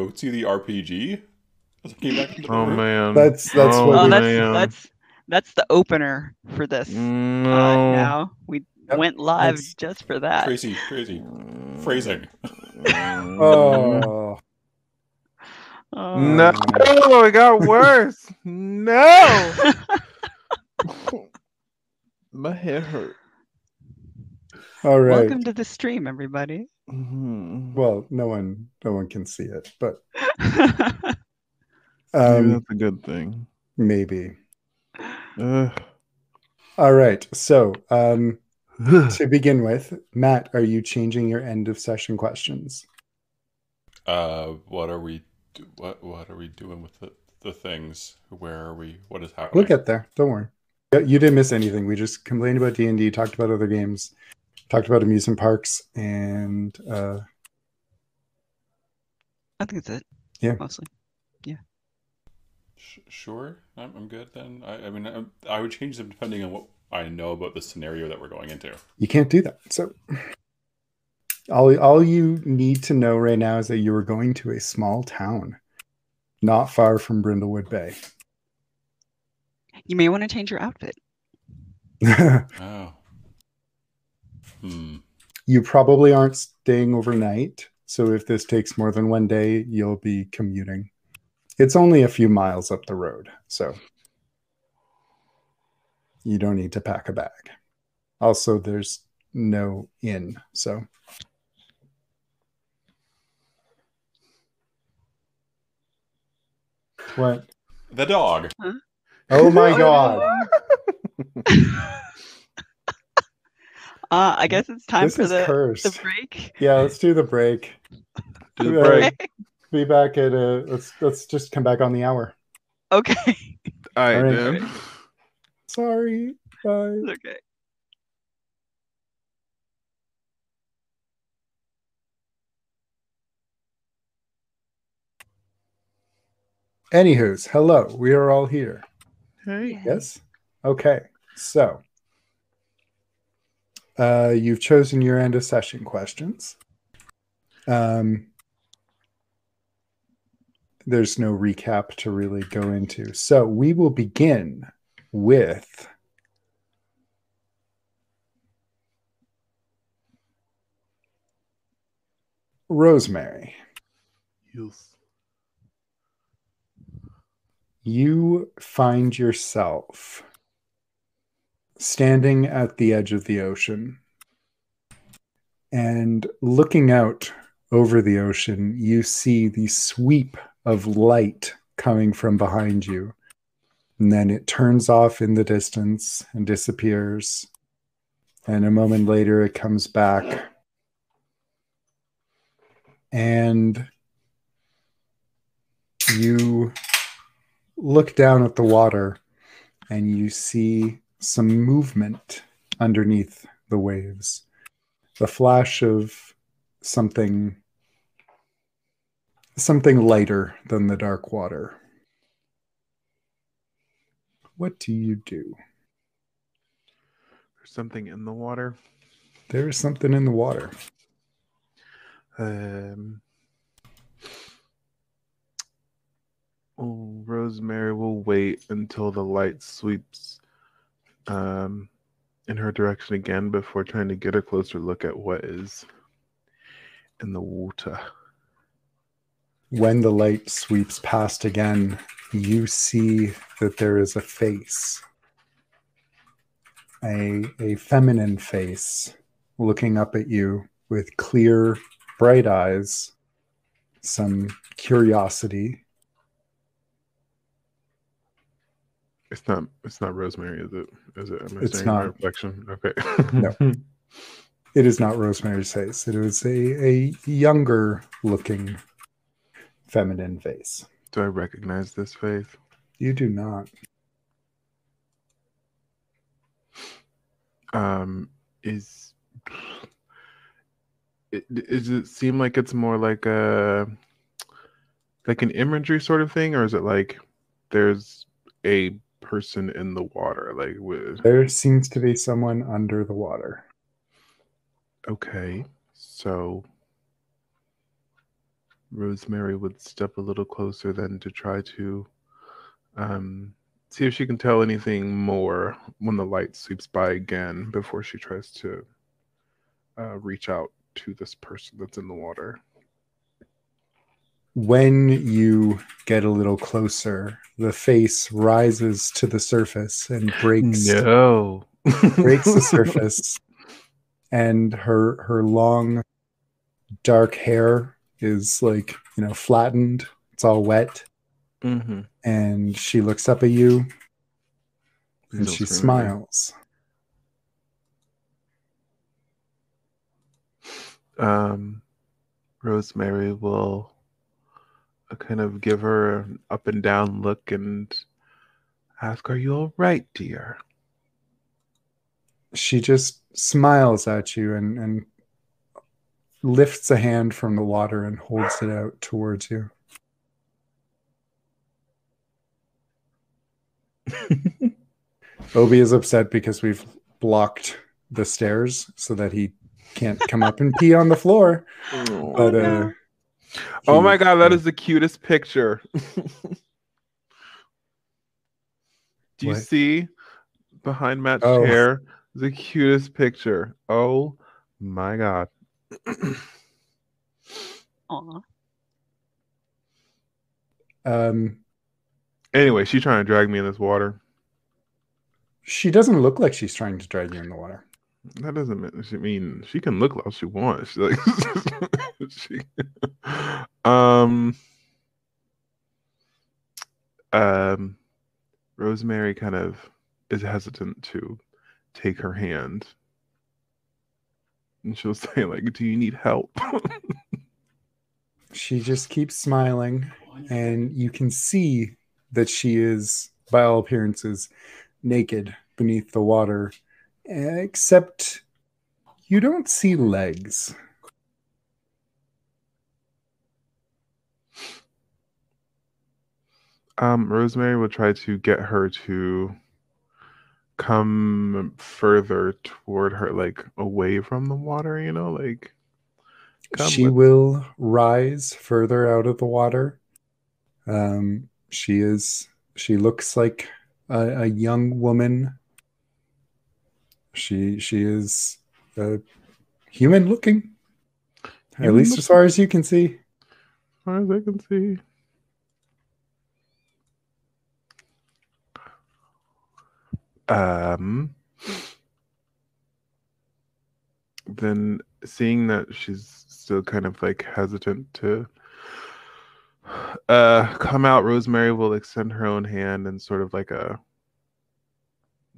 Goatsy the RPG? As I came back into the Oh room? man. That's- that's oh, what Oh, we- that's man. that's that's the opener for this. Uh, no. now we Yep, went live that's- just for that. Tracy, Tracy, phrasing. Oh, Oh. No, it got worse. no. My head hurt. all right. Welcome to the stream, everybody. Mhm. Well, no one, no one can see it, but Maybe um, that's a good thing. maybe. Ugh. All right. So, um, to begin with, Matt, are you changing your end of session questions? Uh, what are we? Do, what what are we doing with the the things? Where are we? What is happening? We'll get there. Don't worry. You didn't miss anything. We just complained about D and D, talked about other games, talked about amusement parks, and uh, I think that's it. Yeah. Mostly. Sh- sure, I'm, I'm good then. I, I mean, I, I would change them depending on what I know about the scenario that we're going into. you can't do that. So, all all you need to know right now is that you are going to a small town, not far from Brindlewood Bay. You may want to change your outfit. Oh. Hmm. you probably aren't staying overnight. So if this takes more than one day, you'll be commuting. It's only a few miles up the road, so you don't need to pack a bag. Also, there's no inn, so what? The dog. Oh my Oh, god! Uh, I guess it's time This for the, cursed. the break. Yeah, let's do the break. Do the break. right. Be back at uh let's let's just come back on the hour. Okay. All right, All right. then. Sorry. Bye. okay. Anywho's, hello. We are all here. Hey. Yes. Okay. So, uh, you've chosen your end of session questions. Um, there's no recap to really go into. So, we will begin with Rosemary. Yes. you find yourself standing at the edge of the ocean and looking out over the ocean you see the sweep of light coming from behind you. And then it turns off in the distance and disappears. And a moment later it comes back. And you look down at the water and you see some movement underneath the waves. The flash of something something lighter than the dark water. What do you do? There's something in the water. There is something in the water. Um. Oh, Rosemary will wait until the light sweeps um, in her direction again before trying to get a closer look at what is in the water. When the light sweeps past again, you see that there is a face. A, a feminine face looking up at you with clear, bright eyes, some curiosity. It's not. It's not Rosemary, is it? Is it? It's not. reflection? Okay. No. It is not Rosemary's face. It is a, a younger looking feminine face. Do I recognize this face? You do not. Um, is it, does it seem like it's more like a like an imagery sort of thing, or is it like there's a person in the water? Like, with There seems to be someone under the water. okay, so Rosemary would step a little closer then to try to um, see if she can tell anything more when the light sweeps by again before she tries to uh, reach out to this person that's in the water. When you get a little closer, the face rises to the surface and breaks No. breaks the surface and her her long dark hair is like you know flattened it's all wet mm-hmm. and she looks up at you and she smiles Um, Rosemary will kind of give her an up and down look and ask, Are you all right, dear? she just smiles at you and and lifts a hand from the water and holds it out towards you. Obi is upset because we've blocked the stairs so that he can't come up and pee on the floor. But uh oh my god, that is the cutest picture. Do you What? see behind Matt's Oh. chair the cutest picture? Oh my god. Aw. um Anyway, she's trying to drag me in this water. she doesn't look like she's trying to drag you in the water That doesn't mean she mean she can look like she wants. Like she, um um Rosemary kind of is hesitant to take her hand. And she'll say, like, do you need help? she just keeps smiling and you can see that she is by all appearances naked beneath the water except you don't see legs. Um, Rosemary will try to get her to come further toward her, like away from the water, you know, like she with- will rise further out of the water. Um, she is she looks like a, a young woman she she is uh, human looking. At Human least as far as you can see. As far as I can see. Um, then seeing that she's still kind of like hesitant to uh come out, Rosemary will extend her own hand and sort of like a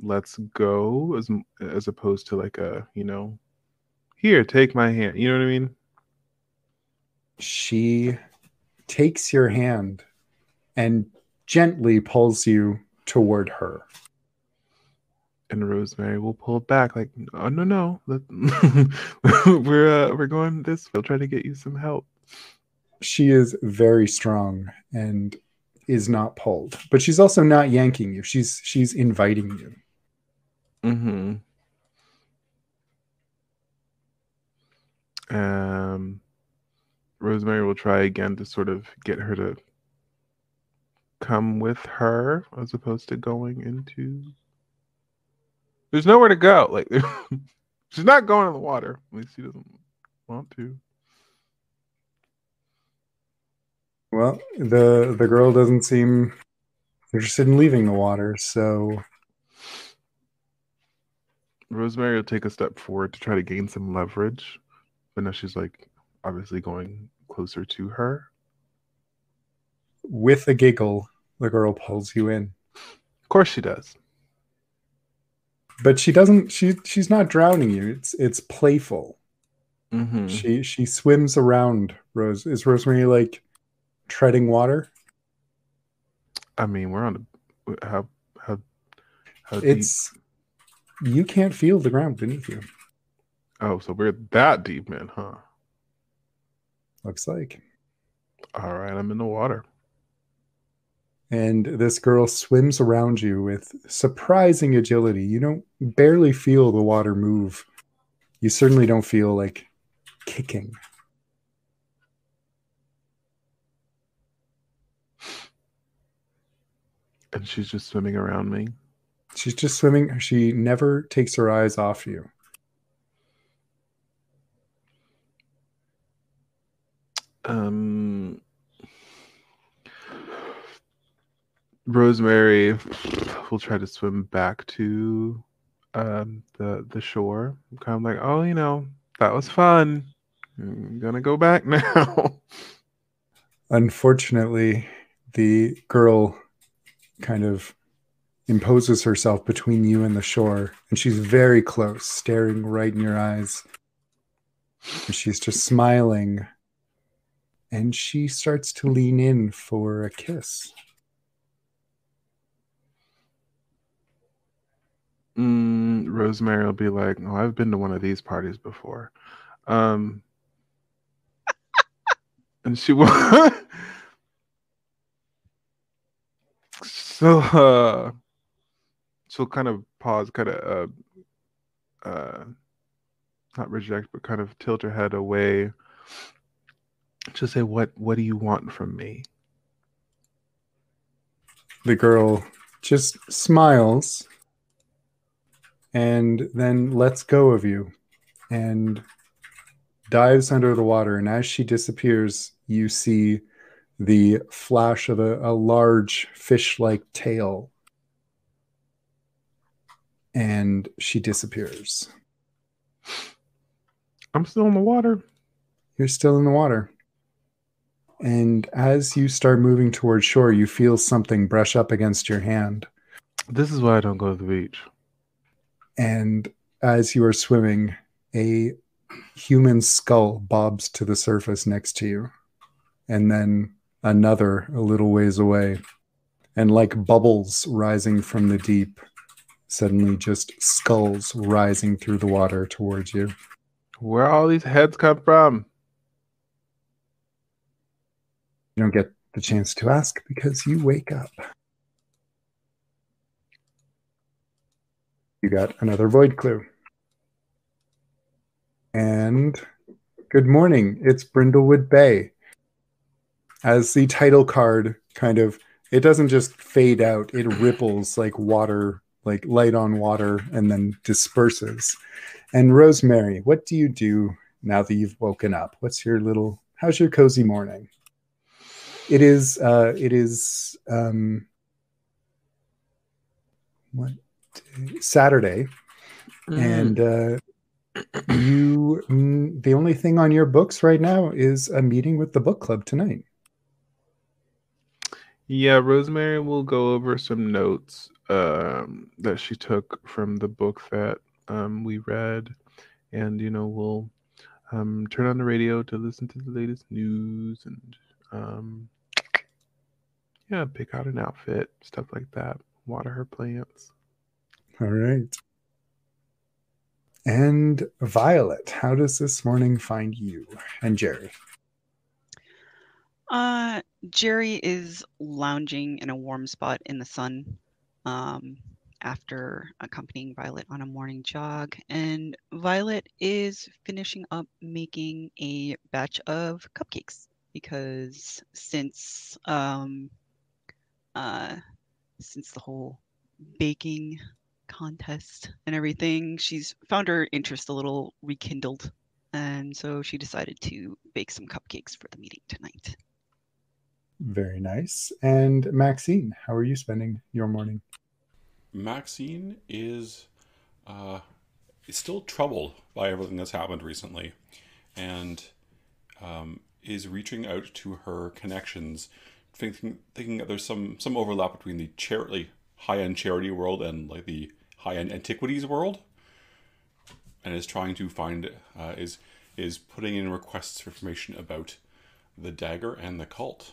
let's go as as opposed to like a you know here take my hand you know what i mean she takes your hand and gently pulls you toward her. and Rosemary will pull back, like, "Oh no, no, Let- we're uh, we're going this. We'll try to get you some help." She is very strong and is not pulled, but she's also not yanking you. She's she's inviting you. Mm-hmm. Um, Rosemary will try again to sort of get her to come with her, as opposed to going into. There's nowhere to go. Like, she's not going in the water. At least she doesn't want to. Well, the the girl doesn't seem interested in leaving the water, so Rosemary will take a step forward to try to gain some leverage, but now she's like obviously going closer to her. with a giggle, the girl pulls you in. Of course, she does. But she doesn't she she's not drowning you. It's it's playful. Mm-hmm. She she swims around Rose. Is Rosemary like treading water? I mean, we're on a how how how deep? It's you can't feel the ground beneath you. Oh, so we're that deep in, huh? Looks like. All right, I'm in the water. And this girl swims around you with surprising agility. You don't barely feel the water move. You certainly don't feel like kicking. And she's just swimming around me. She's just swimming. She never takes her eyes off you. Um, Rosemary will try to swim back to um, the the shore. I'm kind of like, oh, you know, that was fun. I'm gonna go back now. Unfortunately, the girl kind of imposes herself between you and the shore, and she's very close, staring right in your eyes. And she's just smiling, and she starts to lean in for a kiss. Mm, Rosemary will be like, "Oh, I've been to one of these parties before," um, and she will. so, uh, she'll kind of pause, kind of, uh, uh, not reject, but kind of tilt her head away. To say, "What? What do you want from me?" The girl just smiles and then lets go of you and dives under the water. And as she disappears, you see the flash of a, a large fish like tail. And she disappears. I'm still in the water. You're still in the water. And as you start moving towards shore, you feel something brush up against your hand. This is why I don't go to the beach. And as you are swimming, a human skull bobs to the surface next to you. And then another a little ways away. And like bubbles rising from the deep, suddenly just skulls rising through the water towards you. Where all these heads come from? You don't get the chance to ask because you wake up. You got another void clue. And good morning. It's Brindlewood Bay. As the title card kind of, it doesn't just fade out, it ripples like water, like light on water, and then disperses. And Rosemary, what do you do now that you've woken up? What's your little, how's your cozy morning? It is, uh, it is, um, what Saturday, and uh, you mm, the only thing on your books right now is a meeting with the book club tonight. Yeah, Rosemary will go over some notes um, that she took from the book that um, we read, and you know we'll um, turn on the radio to listen to the latest news and um, yeah, pick out an outfit, stuff like that. Water her plants. All right. And Violet, how does this morning find you and Jerry? Uh, Jerry is lounging in a warm spot in the sun um, after accompanying Violet on a morning jog. And Violet is finishing up making a batch of cupcakes because since um, uh, since the whole baking contest and everything, she's found her interest a little rekindled. And so she decided to bake some cupcakes for the meeting tonight. Very nice. And Maxine, how are you spending your morning? Maxine is uh, still troubled by everything that's happened recently, and um, is reaching out to her connections, thinking thinking that there's some some overlap between the charity high end charity world and like the high end antiquities world, and is trying to find uh, is is putting in requests for information about the dagger and the cult.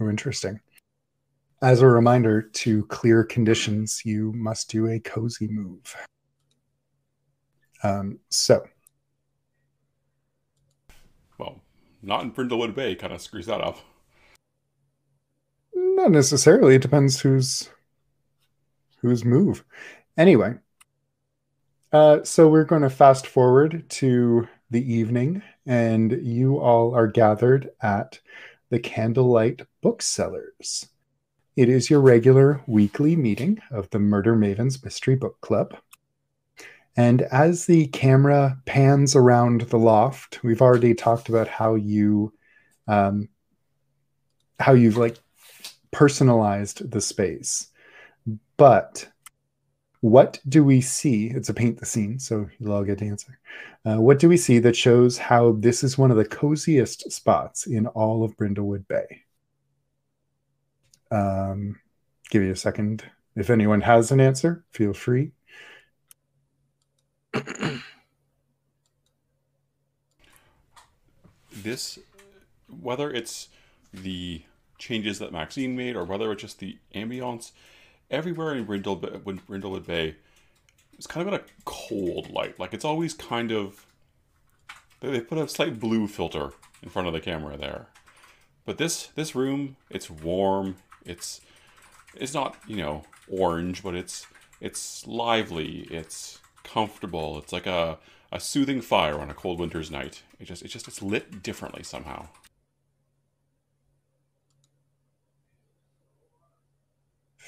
Oh, interesting. As a reminder, to clear conditions, you must do a cozy move. Um, so, Well, not in Brindlewood Bay, kind of screws that up. not necessarily. It depends who's whose move. Anyway, uh, so we're going to fast forward to the evening, and you all are gathered at the Candlelight Booksellers. it is your regular weekly meeting of the Murder Mavens Mystery Book Club. And as the camera pans around the loft, we've already talked about how you, um, how you've like personalized the space. But what do we see? It's a paint the scene, so you'll all get to answer. Uh, what do we see that shows how this is one of the coziest spots in all of Brindlewood Bay? Um, give you a second. If anyone has an answer, feel free. this, whether it's the changes that Maxine made or whether it's just the ambiance, everywhere in Brindle, Brindlewood Bay, it's kind of got a cold light. Like it's always kind of. They put a slight blue filter in front of the camera there. But this this room, it's warm. It's it's not you know orange, but it's it's lively. It's comfortable. It's like a a soothing fire on a cold winter's night. It just it's just it's lit differently somehow.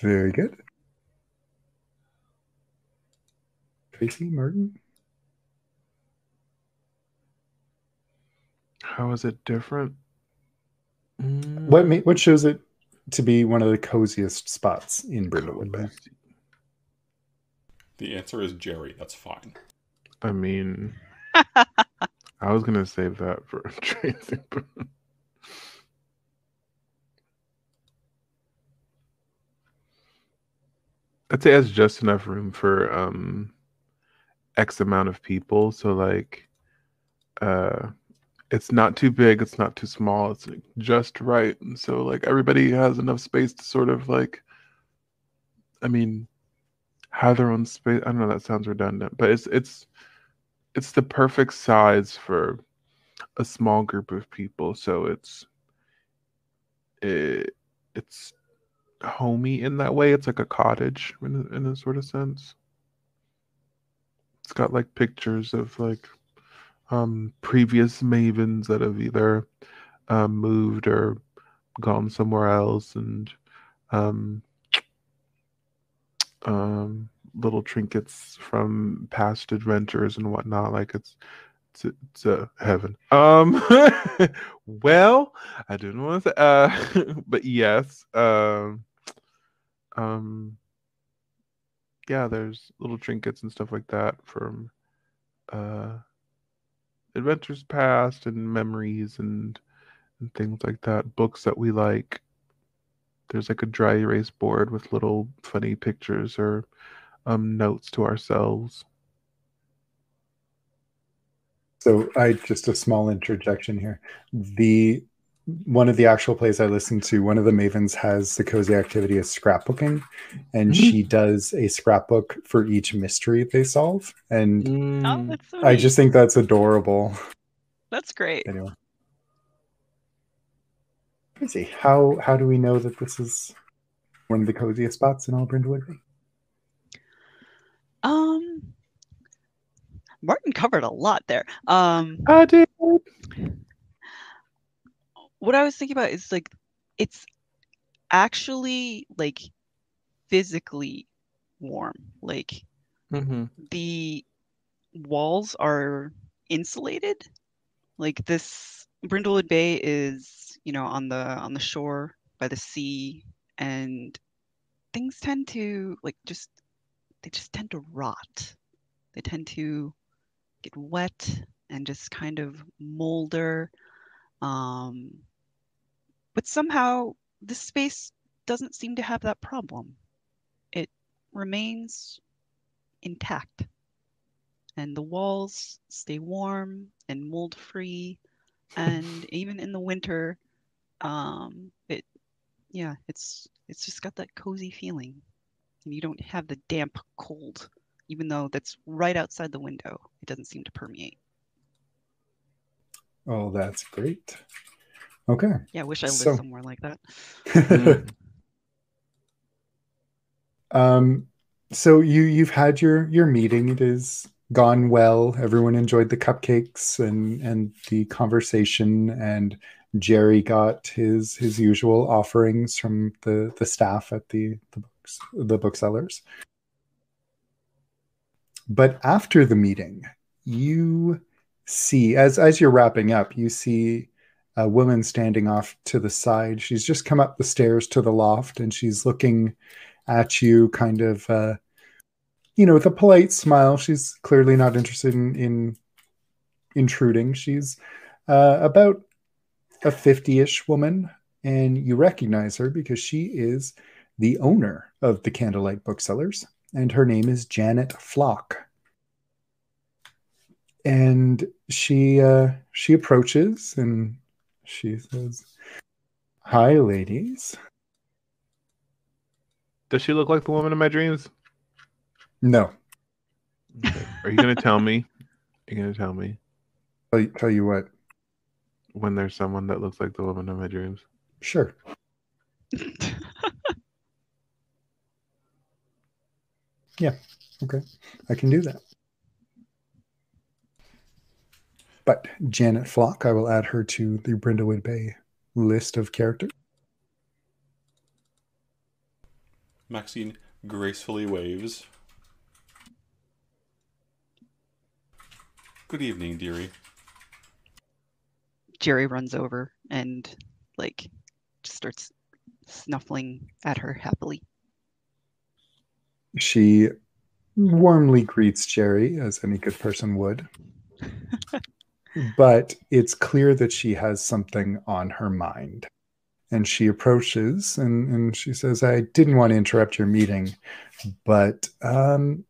Very good. Tracy Martin. How is it different? Mm, What ma- what shows it to be one of the coziest spots in Brindlewood Bay? The answer is Jerry. That's fine. I mean, I was gonna save that for Tracy. I'd say it has just enough room for um X amount of people. So like uh it's not too big, it's not too small, it's like just right. And so like everybody has enough space to sort of like I mean have their own space. I don't know that sounds redundant, but it's it's it's the perfect size for a small group of people. So it's it, it's homey in that way. It's like a cottage in a, in a sort of sense. It's got like pictures of like um previous mavens that have either um, moved or gone somewhere else and um um little trinkets from past adventures and whatnot like it's it's, it's a heaven um well i didn't want to say uh but yes um um yeah there's little trinkets and stuff like that from uh adventures past and memories and and things like that books that we like there's like a dry erase board with little funny pictures or um notes to ourselves So I just a small interjection here. The one of the actual plays I listened to, one of the mavens has the cozy activity of scrapbooking, and Mhm. she does a scrapbook for each mystery they solve. And Oh, Mm, so I just think that's adorable. that's great. Anyway. see How how do we know that this is one of the coziest spots in all Brindlewood? Bay? Um, Martin covered a lot there. Um, I did. What I was thinking about is like it's actually like physically warm. Like Mhm. the walls are insulated. Like this Brindlewood Bay is, you know, on the on the shore by the sea and things tend to like just they just tend to rot. They tend to get wet and just kind of molder. Um, but somehow this space doesn't seem to have that problem. It remains intact. And the walls stay warm and mold free. And even in the winter, um, it yeah, it's it's just got that cozy feeling. And you don't have the damp cold, even though that's right outside the window. It doesn't seem to permeate. Oh, that's great. Okay. Yeah, I wish I lived So- somewhere like that. Mm. Um, so you you've had your your meeting. It has gone well. Everyone enjoyed the cupcakes and and the conversation, and Jerry got his his usual offerings from the the staff at the the books the booksellers. But after the meeting, you see as as you're wrapping up, you see a woman standing off to the side. She's just come up the stairs to the loft and she's looking at you kind of uh you know with a polite smile. She's clearly not interested in, in intruding. She's uh, about a 50-ish woman and you recognize her because she is the owner of the Candlelight Booksellers and her name is Janet Flock. And she uh, she approaches and she says, "Hi, ladies." Does she look like the woman in my dreams? No, Okay. Are you gonna tell me? Are you gonna tell me tell you, tell you what. when there's someone that looks like the woman in my dreams? Sure. Yeah. Okay, I can do that. But Janet Flock, I will add her to the Brindlewood Bay list of characters. Maxine gracefully waves. Good evening, dearie. Jerry runs over and like just starts snuffling at her happily. She warmly greets Jerry, as any good person would. but it's clear that she has something on her mind. And she approaches and, and she says, I didn't want to interrupt your meeting, but um,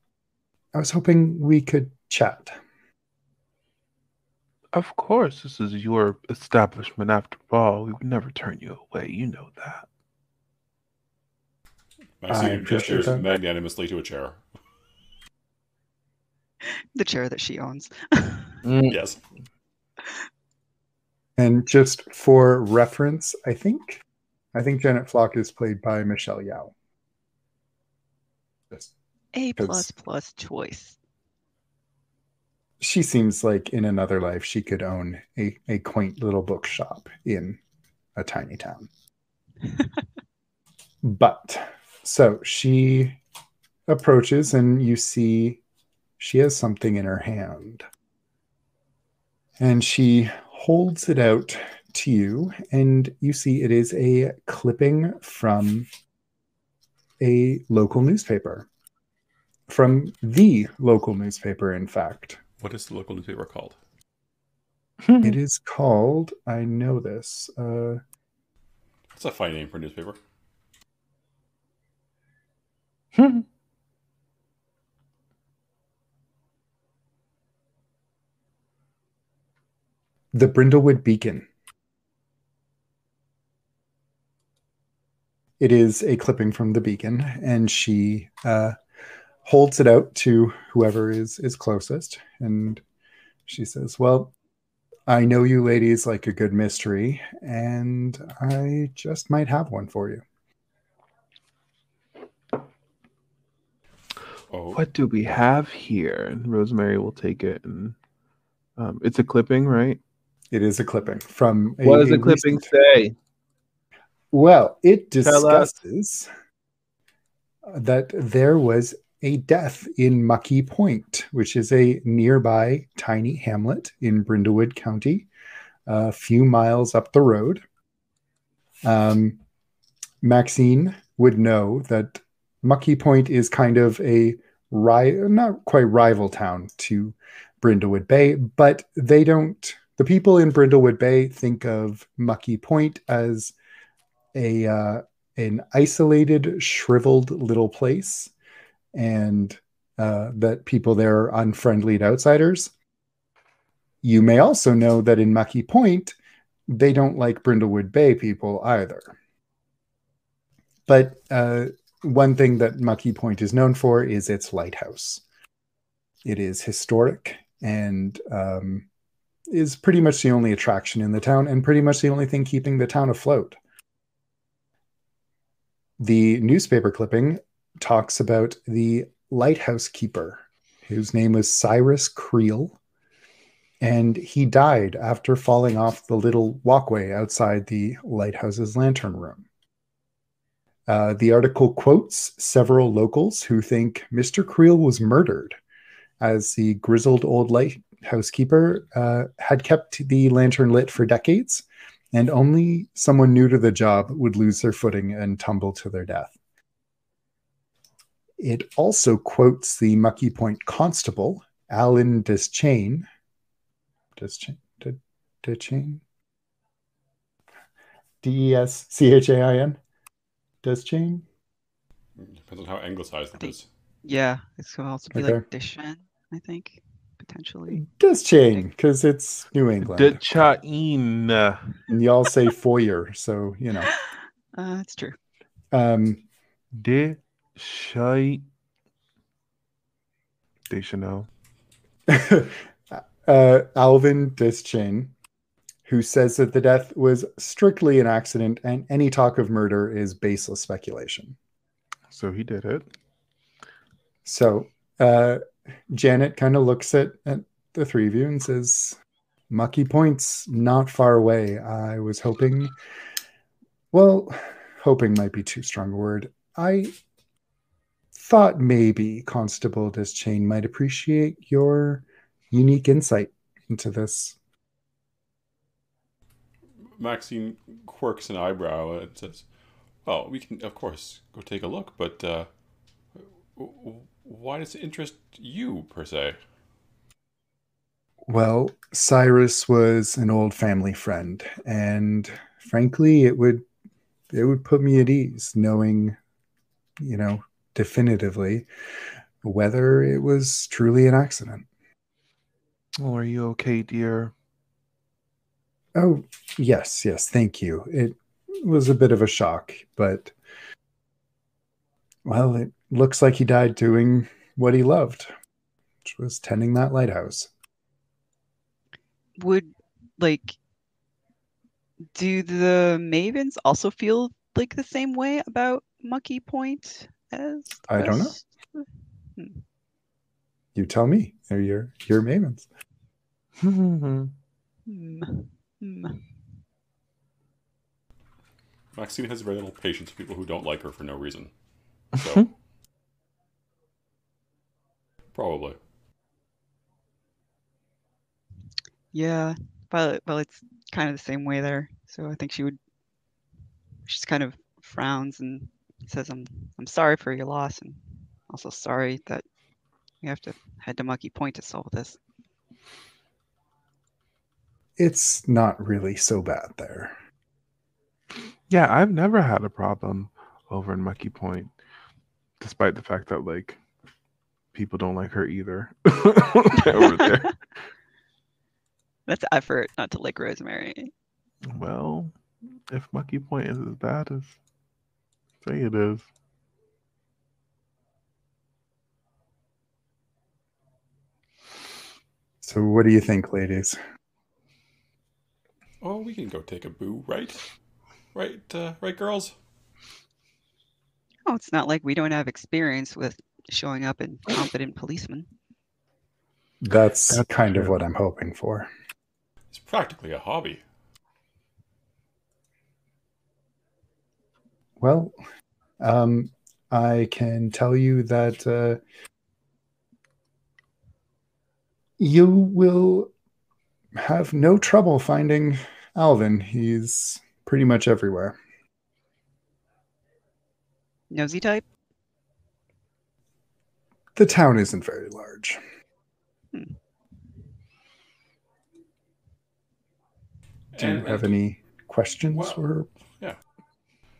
I was hoping we could chat. Of course, this is your establishment after all. We would never turn you away. You know that. I Maxine appreciate gestures magnanimously to a chair. The chair that she owns. Yes. And just for reference, I think I think Janet Flock is played by Michelle Yeoh. Just A plus plus choice. she seems like in another life she could own a, a quaint little bookshop in a tiny town. but so she approaches and you see she has something in her hand. And she holds it out to you, and you see it is a clipping from a local newspaper. From the local newspaper, in fact. What is the local newspaper called? It is called, I know this. Uh, That's a fine name for a newspaper. the Brindlewood Beacon. It is a clipping from the beacon, and she uh, holds it out to whoever is is closest, and she says, "Well, I know you ladies like a good mystery, and I just might have one for you." Oh, What do we have here? And Rosemary will take it, and um, it's a clipping, right? It is a clipping from. A, what does a the clipping say? Well, it discusses that there was a death in Mucky Point, which is a nearby tiny hamlet in Brindlewood County, a few miles up the road. Um, Maxine would know that Mucky Point is kind of a ri- not quite rival town to Brindlewood Bay, but they don't. The people in Brindlewood Bay think of Mucky Point as a uh, an isolated, shriveled little place, and uh, that people there are unfriendly to outsiders. You may also know that in Mucky Point, they don't like Brindlewood Bay people either. But uh, one thing that Mucky Point is known for is its lighthouse. It is historic and um, is pretty much the only attraction in the town, and pretty much the only thing keeping the town afloat the newspaper clipping talks about the lighthouse keeper, whose name was Cyrus Creel. and he died after falling off the little walkway outside the lighthouse's lantern room. Uh, the article quotes several locals who think Mr. Creel was murdered, as the grizzled old lighthouse keeper uh, had kept the lantern lit for decades, and only someone new to the job would lose their footing and tumble to their death. It also quotes the Mucky Point constable, Alan Deschain. Deschain? Deschain? D E S C H A I N? Deschain? Depends on how anglicized it think- is. Yeah, it's going to also be Okay. like Dishan, I think, potentially. Deschain, because it's New England. Ditchain. and y'all say foyer, so you know. Uh, that's true. Um, Ditchai. Deschanel. uh, Alvin Deschain, who says that the death was strictly an accident and any talk of murder is baseless speculation. So he did it. So uh, Janet kind of looks at, at the three of you and says, Mucky Point's not far away. I was hoping, well, hoping might be too strong a word. I thought maybe Constable Deschain might appreciate your unique insight into this. Maxine quirks an eyebrow and says, "Well, we can, of course, go take a look, but uh, why does it interest you per se?" Well, Cyrus was an old family friend, and frankly, it would it would put me at ease knowing, you know, definitively whether it was truly an accident. Oh, are you okay, dear? Oh, yes, yes, thank you. It was a bit of a shock, but well, it looks like he died doing what he loved, which was tending that lighthouse. Would like do the Mavens also feel like the same way about Mucky Point as I don't know. rest? You tell me. They're your your mavens. Hmm. Hmm. Maxine has very little patience for people who don't like her for no reason. So, mm-hmm. probably. Yeah, Violet. Violet's kind of the same way there. So I think she would. She's kind of frowns and says, "I'm I'm sorry for your loss, and also sorry that we have to head to Mucky Point to solve this." It's not really so bad there. Yeah, I've never had a problem over in Mucky Point, despite the fact that like people don't like her either over there. That's effort not to like Rosemary. Well, if Mucky Point is as bad as say it is, So what do you think, ladies? Oh, we can go take a boo, right? Right, uh, right, girls. Oh, it's not like we don't have experience with showing up in competent policemen. That's, That's kind of what I'm hoping for. It's practically a hobby. Well, um, I can tell you that uh, you will have no trouble finding Alvin. He's pretty much everywhere. Nosy type. The town isn't very large. Do you have and- any questions? Well- or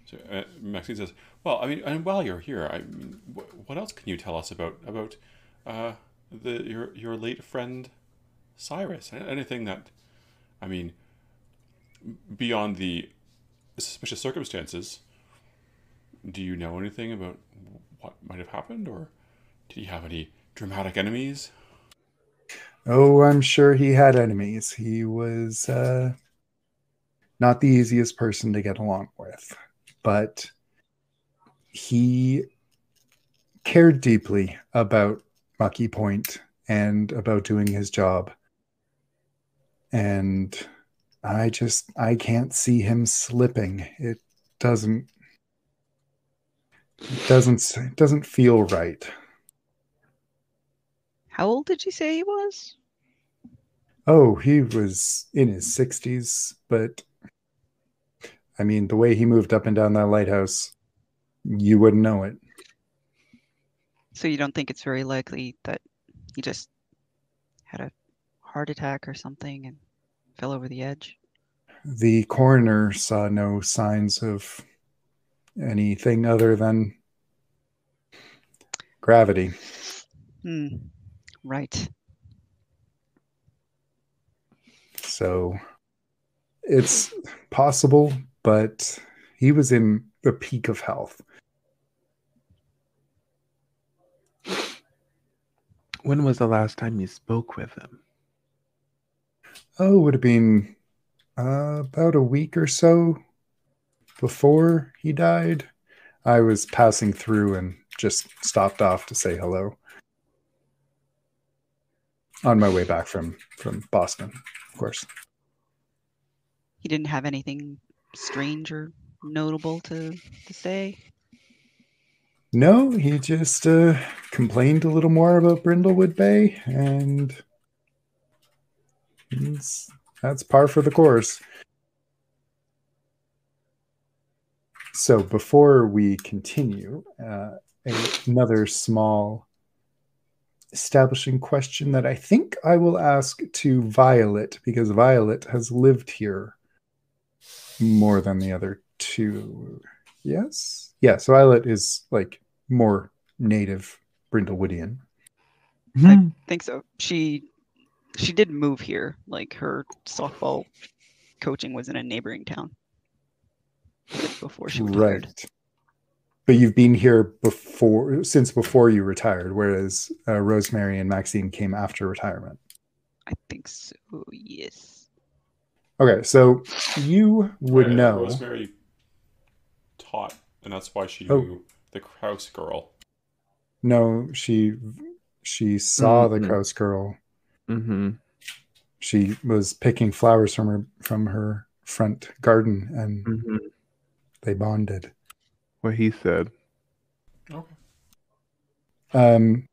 So uh, Maxine says, "Well, I mean, and while you're here, I mean, wh- what else can you tell us about about uh, the your your late friend Cyrus? Anything that, I mean, beyond the suspicious circumstances, do you know anything about what might have happened, or did he have any dramatic enemies? Oh, I'm sure he had enemies. He was uh, not the easiest person to get along with, but he cared deeply about Mucky Point and about doing his job. and I just I can't see him slipping. It doesn't it doesn't it doesn't feel right. How old did you say he was? Oh, he was in his 60s, but I mean, the way he moved up and down that lighthouse, you wouldn't know it. So you don't think it's very likely that he just had a heart attack or something and fell over the edge? The coroner saw no signs of anything other than gravity. Hmm. Right. So it's possible, but he was in the peak of health. When was the last time you spoke with him? Oh, it would have been uh, about a week or so before he died. I was passing through and just stopped off to say hello on my way back from from Boston, of course. He didn't have anything strange or notable to, to say. No, he just uh, complained a little more about Brindlewood Bay, and that's par for the course. So before we continue, uh, another small establishing question that I think I will ask to Violet because Violet has lived here more than the other two. Yes? Yeah, so Violet is like more native Brindlewoodian. I think so. She she did move here. Like her softball coaching was in a neighboring town before she retired. Right. But you've been here before, since before you retired, whereas uh, Rosemary and Maxine came after retirement. I think so. Yes. Okay, so you would Right, know. Rosemary taught, and that's why she Oh. knew the Kraus girl. No, she she saw the Mhm. Kraus girl. Mm-hmm. She was picking flowers from her from her front garden, and Mm-hmm. They bonded. What he said. Okay. Um,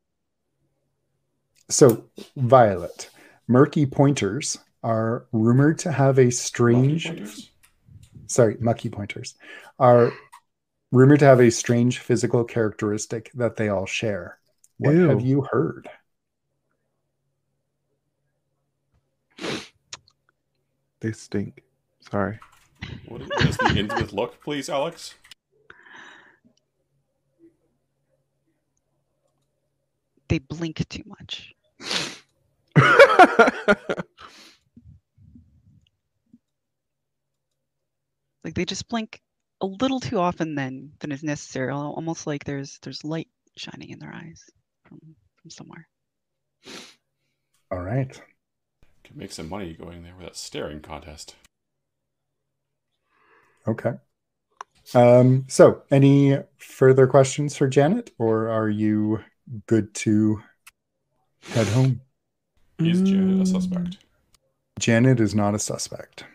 so, Violet, murky pointers are rumored to have a strange, Lucky pointers? sorry, mucky pointers are rumored to have a strange physical characteristic that they all share. What Ew. have you heard? They stink. Sorry. What, what is the intimate look, please, Alex? They blink too much. Like they just blink a little too often than than is necessary. Almost like there's there's light shining in their eyes from from somewhere. All right. Could make some money going there with that staring contest. Okay. Um, so, any further questions for Janet, or are you good to head home? Is Janet a Mm. suspect? Janet is not a suspect.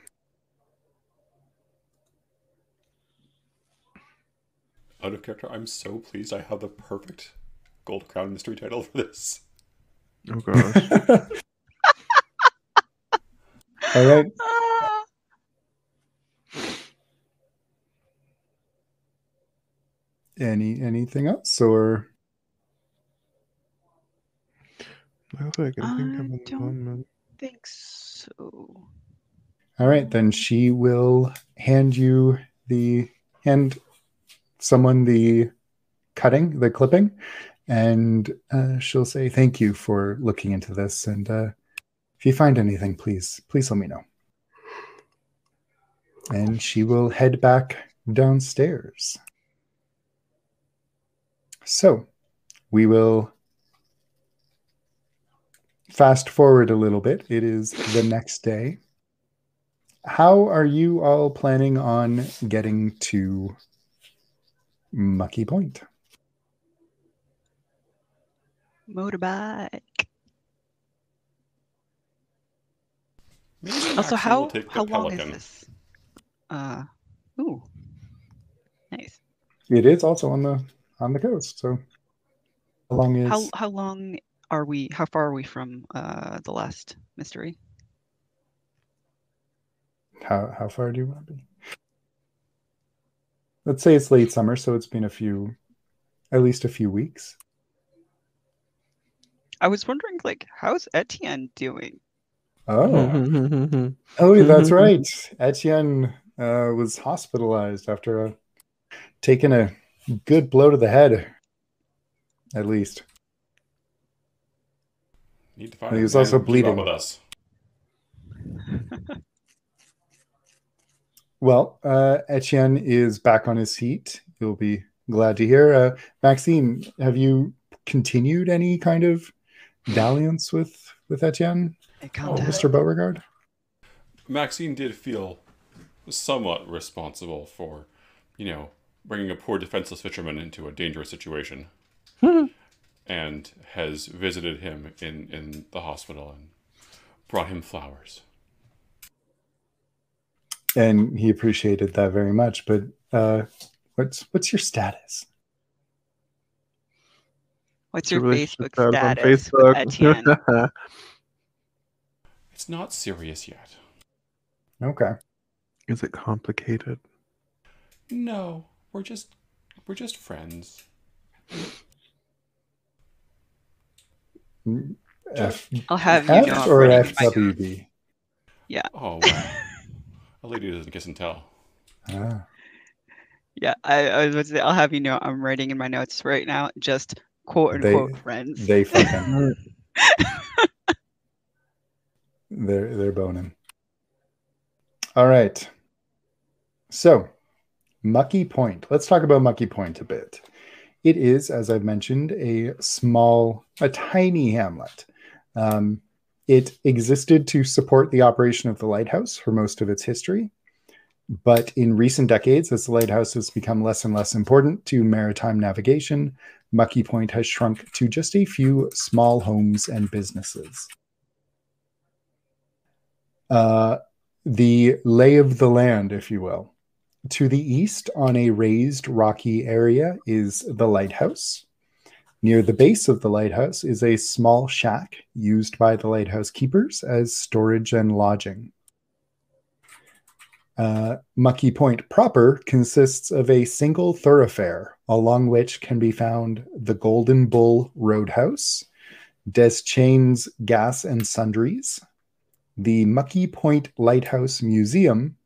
Out of character, I'm so pleased I have the perfect Gold Crown mystery title for this. Oh gosh. All right. Any anything else, or That's what I think I of in the don't- moment. think so. all right? Then she will hand you the hand someone the cutting, the clipping, and uh, she'll say thank you for looking into this. And uh, if you find anything, please please let me know. And she will head back downstairs. So we will fast forward a little bit. It is the next day. How are you all planning on getting to Mucky Point? Motorbike. Maybe Also, Maxine how will take the how long is this? Uh, ooh, nice. It is also on the on the coast. So how long is How how long are we? How far are we from uh the last mystery? how how far do you want to be? Let's say it's late summer, so it's been a few at least a few weeks. I was wondering, like, how's Etienne doing? Oh. Oh, that's right. Etienne uh, was hospitalized after uh, taking a good blow to the head, at least. Need to find He was man also to keep up bleeding. with us. Well, uh, Etienne is back on his feet. You'll be glad to hear. Uh, Maxine, have you continued any kind of dalliance with with Etienne, oh. Mr. Beauregard? Maxine did feel somewhat responsible for, you know, bringing a poor defenseless fisherman into a dangerous situation, and has visited him in in the hospital and brought him flowers. And he appreciated that very much. But uh, what's what's your status? What's your Facebook status status with Etienne? Facebook. It's not serious yet. Okay. Is it complicated? No, we're just we're just friends. F, I'll have you F know. I'm or writing in my notes. FWB? Oh wow. a lady doesn't kiss and tell. Ah. Yeah, I, I was about to say, I'll have you know I'm writing in my notes right now, just quote They- unquote friends. They fucking they're they're boning. All right. So, Mucky Point. Let's talk about Mucky Point a bit. It is, as I've mentioned, a small, a tiny hamlet. Um, it existed to support the operation of the lighthouse for most of its history. But in recent decades, as the lighthouse has become less and less important to maritime navigation, Mucky Point has shrunk to just a few small homes and businesses. Uh, the lay of the land, if you will. To the east, on a raised rocky area, is the lighthouse. Near the base of the lighthouse is a small shack used by the lighthouse keepers as storage and lodging. Uh, Mucky Point proper consists of a single thoroughfare along which can be found the Golden Bull Roadhouse, Des Chaines Gas and Sundries, the Mucky Point Lighthouse Museum,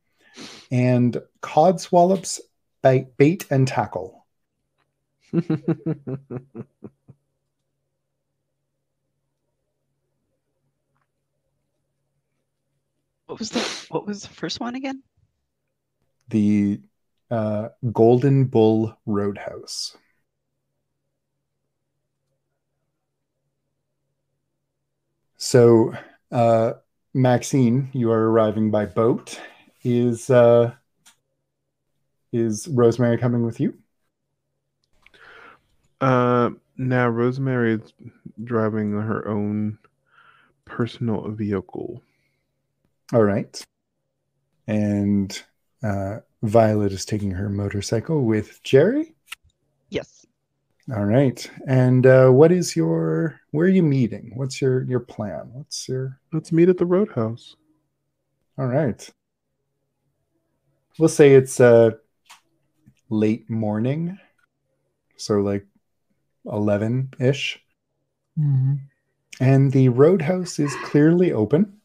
and Codswallop's Bait, Bait and Tackle. What was the what was the first one again? The uh, Golden Bull Roadhouse. So, uh, Maxine, you are arriving by boat. Is uh, is Rosemary coming with you? Uh, now Rosemary is driving her own personal vehicle. All right. And uh, Violet is taking her motorcycle with Jerry. Yes. All right. And uh, what is your? Where are you meeting? What's your your plan? What's your? Let's meet at the roadhouse. All right. We'll say it's uh late morning, so like eleven ish, and the roadhouse is clearly open.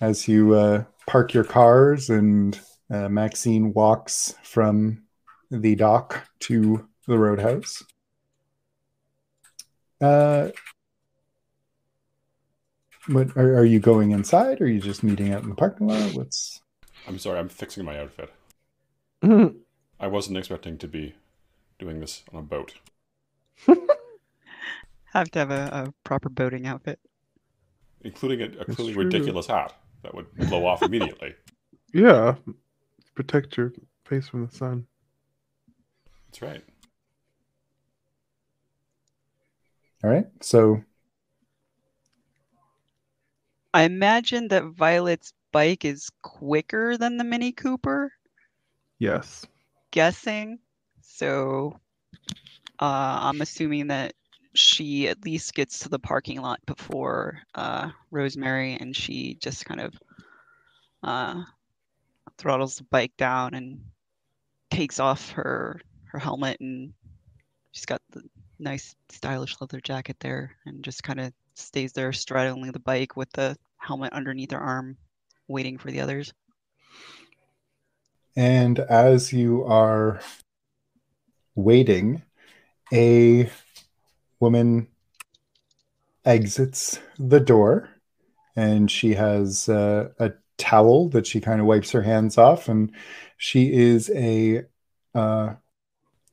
As you uh, park your cars, and uh, Maxine walks from the dock to the roadhouse. Uh, what are, are you going inside? Or are you just meeting out in the parking lot? What's I'm sorry, I'm fixing my outfit. I wasn't expecting to be doing this on a boat. Have to have a, a proper boating outfit. including a, a clearly true. ridiculous hat that would blow off immediately. Yeah, protect your face from the sun. That's right. all right? So I imagine that Violet's bike is quicker than the Mini Cooper. Yes. Guessing. So uh, I'm assuming that she at least gets to the parking lot before uh, Rosemary, and she just kind of uh, throttles the bike down and takes off her her helmet, and she's got the nice stylish leather jacket there, and just kind of stays there straddling the bike with the helmet underneath her arm, waiting for the others. And as you are waiting, a woman exits the door and she has uh, a towel that she kind of wipes her hands off and she is a uh,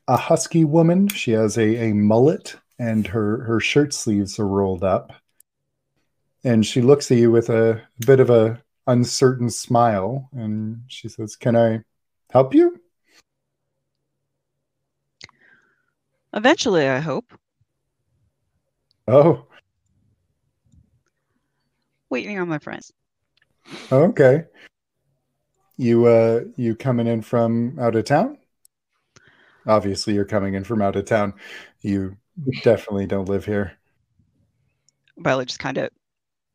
a husky woman she has a, a mullet and her her shirt sleeves are rolled up and she looks at you with a bit of a uncertain smile and she says can i help you Eventually, I hope. oh Waiting on my friends. Okay. You uh you coming in from out of town? Obviously you're coming in from out of town. You definitely don't live here. Violet just kind of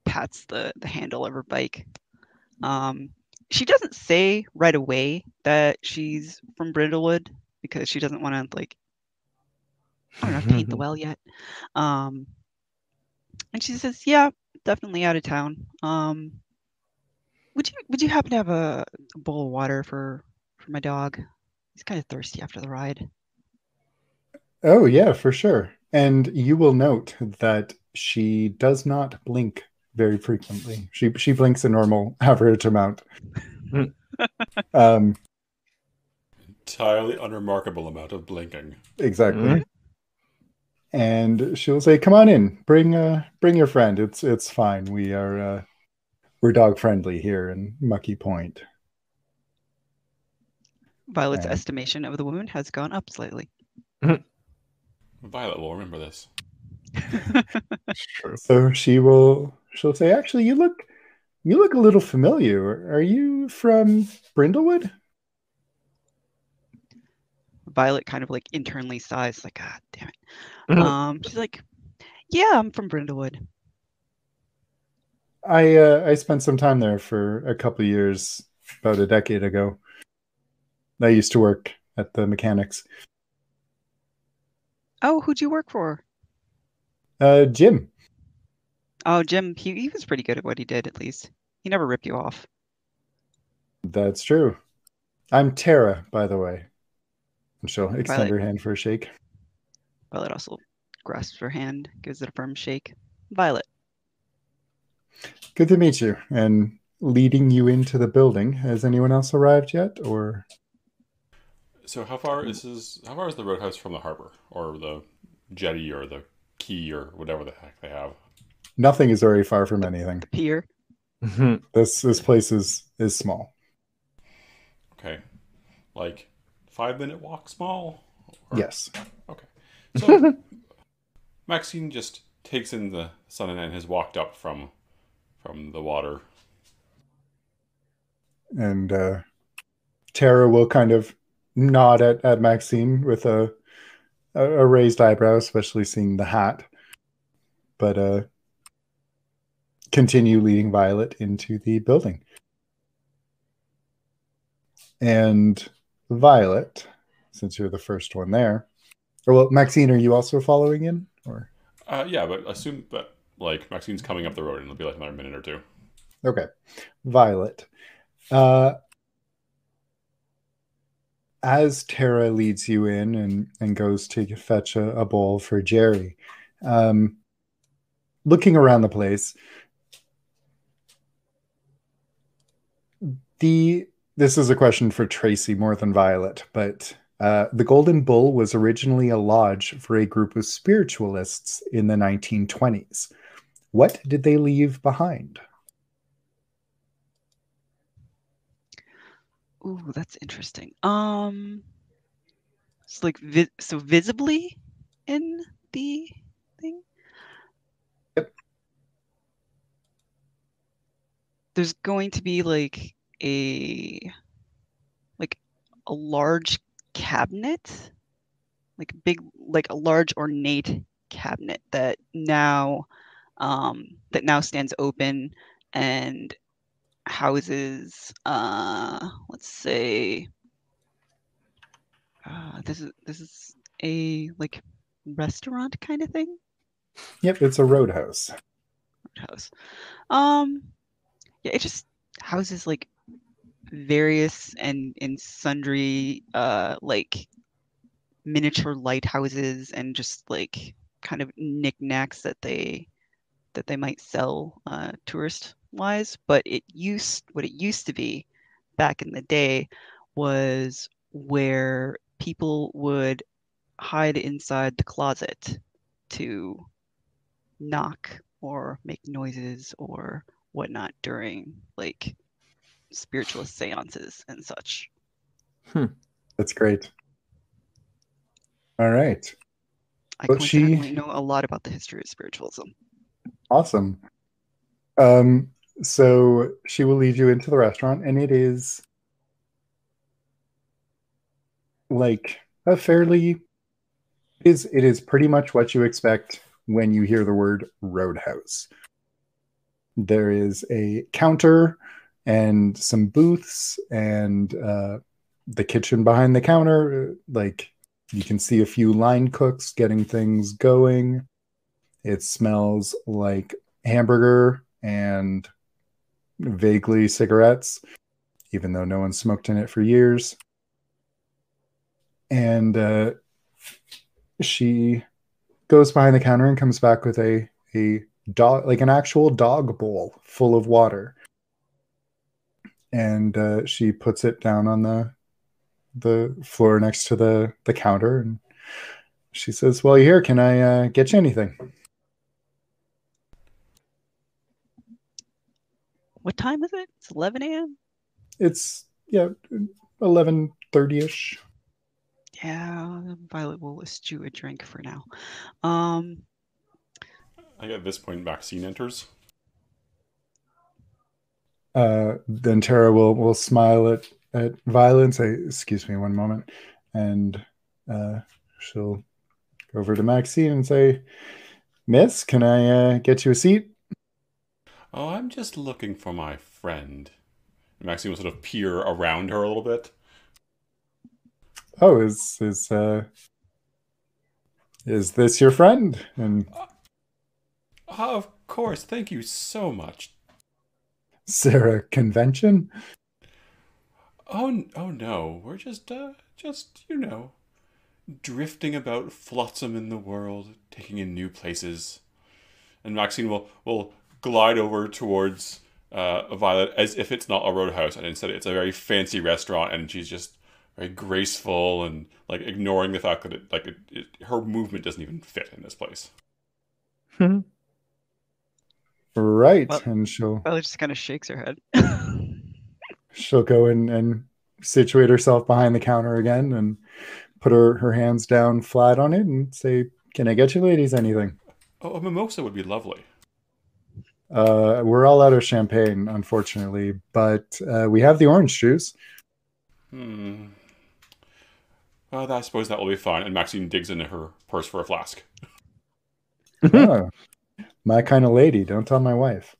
pats the the handle of her bike. Um, she doesn't say right away that she's from Brindlewood because she doesn't want to like I don't know paint the well yet. Um, and she says, "Yeah, definitely out of town. Um, would you would you happen to have a, a bowl of water for for my dog? He's kind of thirsty after the ride." Oh yeah, for sure. And you will note that she does not blink very frequently. She she blinks a normal average amount. um Entirely unremarkable amount of blinking. exactly. Mhm. And she'll say, "Come on in. Bring uh bring your friend. It's it's fine. We are uh we're dog friendly here in Mucky Point." Violet's Yeah. estimation of the woman has gone up slightly. Violet will remember this. True. So she will she'll say, actually you look you look a little familiar. Are you from Brindlewood? Violet kind of like internally sighs, like, God damn it. Mhm. Um, she's like, Yeah, I'm from Brindlewood. I uh, I spent some time there for a couple of years, about a decade ago. I used to work at the mechanics. Oh, who'd you work for? Uh, Jim. Oh, Jim, he, he was pretty good at what he did, at least. He never ripped you off. That's true. I'm Tara, by the way. And she'll extend Violet. her hand for a shake. Violet also grasps her hand, gives it a firm shake. Violet. Good to meet you. And leading you into the building. Has anyone else arrived yet? Or So how far is this, how far is the roadhouse from the harbor or the jetty or the quay or whatever the heck they have? Nothing is very far from anything. The pier. Mhm. This this place is is small. Okay, like five minute walk, small. Or- Yes. Okay. So Maxine just takes in the sun and has walked up from from the water. and uh, Tara will kind of nod at, at Maxine with a, a a raised eyebrow, especially seeing the hat, but uh, continue leading Violet into the building. And Violet, since you're the first one there, or well, Maxine, are you also following in? Or Uh, yeah, but assume that like Maxine's coming up the road and it'll be like another minute or two. Okay. Violet. Uh, as Tara leads you in and, and goes to fetch a, a bowl for Jerry, um, looking around the place, the this is a question for Tracy more than Violet, but uh, the Golden Bull was originally a lodge for a group of spiritualists in the 1920s. What did they leave behind? Ooh, that's interesting. Um, it's like vi- so visibly in the thing. Yep. There's going to be like a like a large cabinet like big like a large ornate cabinet that now um that now stands open and houses uh let's say uh this is this is a like restaurant kind of thing Yep, it's a roadhouse. Roadhouse. Um, yeah, it just houses like various and and sundry uh like miniature lighthouses and just like kind of knickknacks that they that they might sell uh tourist wise but it used what it used to be back in the day was where people would hide inside the closet to knock or make noises or whatnot during like spiritualist seances and such. That's great. All right. I But she- coincidentally know a lot about the history of spiritualism. Awesome. Um, so she will lead you into the restaurant, and it is like a fairly it is it is pretty much what you expect when you hear the word roadhouse. There is a counter and some booths and uh, the kitchen behind the counter. Like you can see a few line cooks getting things going. It smells like hamburger and vaguely cigarettes, even though no one smoked in it for years. And uh, she goes behind the counter and comes back with a a dog, like an actual dog bowl full of water. And uh, she puts it down on the the floor next to the the counter, and she says, "Well, you're here. Can I uh, get you anything?" What time is it? It's 11 a.m. It's yeah, eleven thirty ish. Yeah, Violet will eschew a drink for now. Um, I think at this point, Maxine enters. Uh, then Tara will will smile at at say, "Excuse me, one moment," and uh, she'll go over to Maxine and say, "Miss, can I uh, get you a seat?" Oh, I'm just looking for my friend. And Maxine will sort of peer around her a little bit. Oh, is is uh, is this your friend? And Oh, of course. Thank you so much. Sarah convention? Oh, oh no. We're just, uh, just, you know, drifting about flotsam in the world, taking in new places. And Maxine will, will glide over towards uh, Violet as if it's not a roadhouse, and instead it's a very fancy restaurant, and she's just very graceful and like ignoring the fact that it, like, it, it, her movement doesn't even fit in this place. Right, Well- and she'll Violet just kind of shakes her head. she'll go in and situate herself behind the counter again and put her, her hands down flat on it and say, Can I get you ladies anything? Oh, a mimosa would be lovely. Uh, we're all out of champagne, unfortunately, but uh, we have the orange juice. Hmm. Well, I suppose that will be fine. And Maxine digs into her purse for a flask. oh, my kind of lady. Don't tell my wife.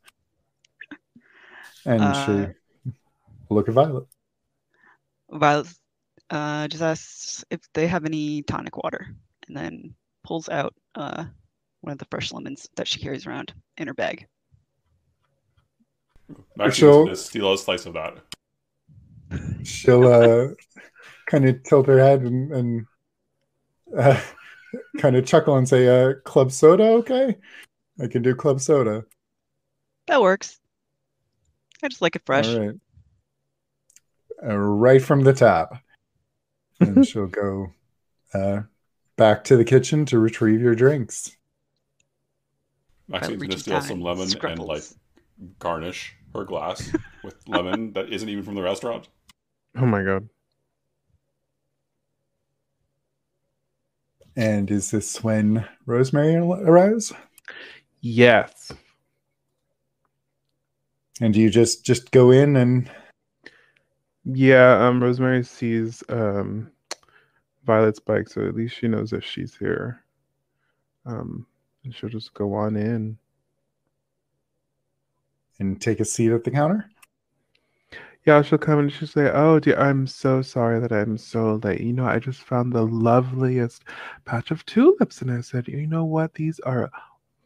And Uh, she look at Violet. Violet uh, just asks if they have any tonic water, and then pulls out uh, one of the fresh lemons that she carries around in her bag. Maxine's So- going to steal a slice of that. She'll uh, kind of tilt her head and, and uh, kind of chuckle and say, uh, "Club soda, okay? I can do club soda." That works. I just like it fresh. All right. Uh, right from the tap. And she'll go uh, back to the kitchen to retrieve your drinks. Maxine's going to reaches steal some and lemon and like garnish her glass with lemon that isn't even from the restaurant. Oh my god. And is this when Rosemary al- arrives? Yes. And do you just just go in and Yeah, um, Rosemary sees um, Violet's bike, so at least she knows that she's here. Um, and she'll just go on in. and take a seat at the counter? Yeah, she'll come and she'll say, "Oh dear, I'm so sorry that I'm so late. You know, I just found the loveliest patch of tulips." And I said, "You know what? These are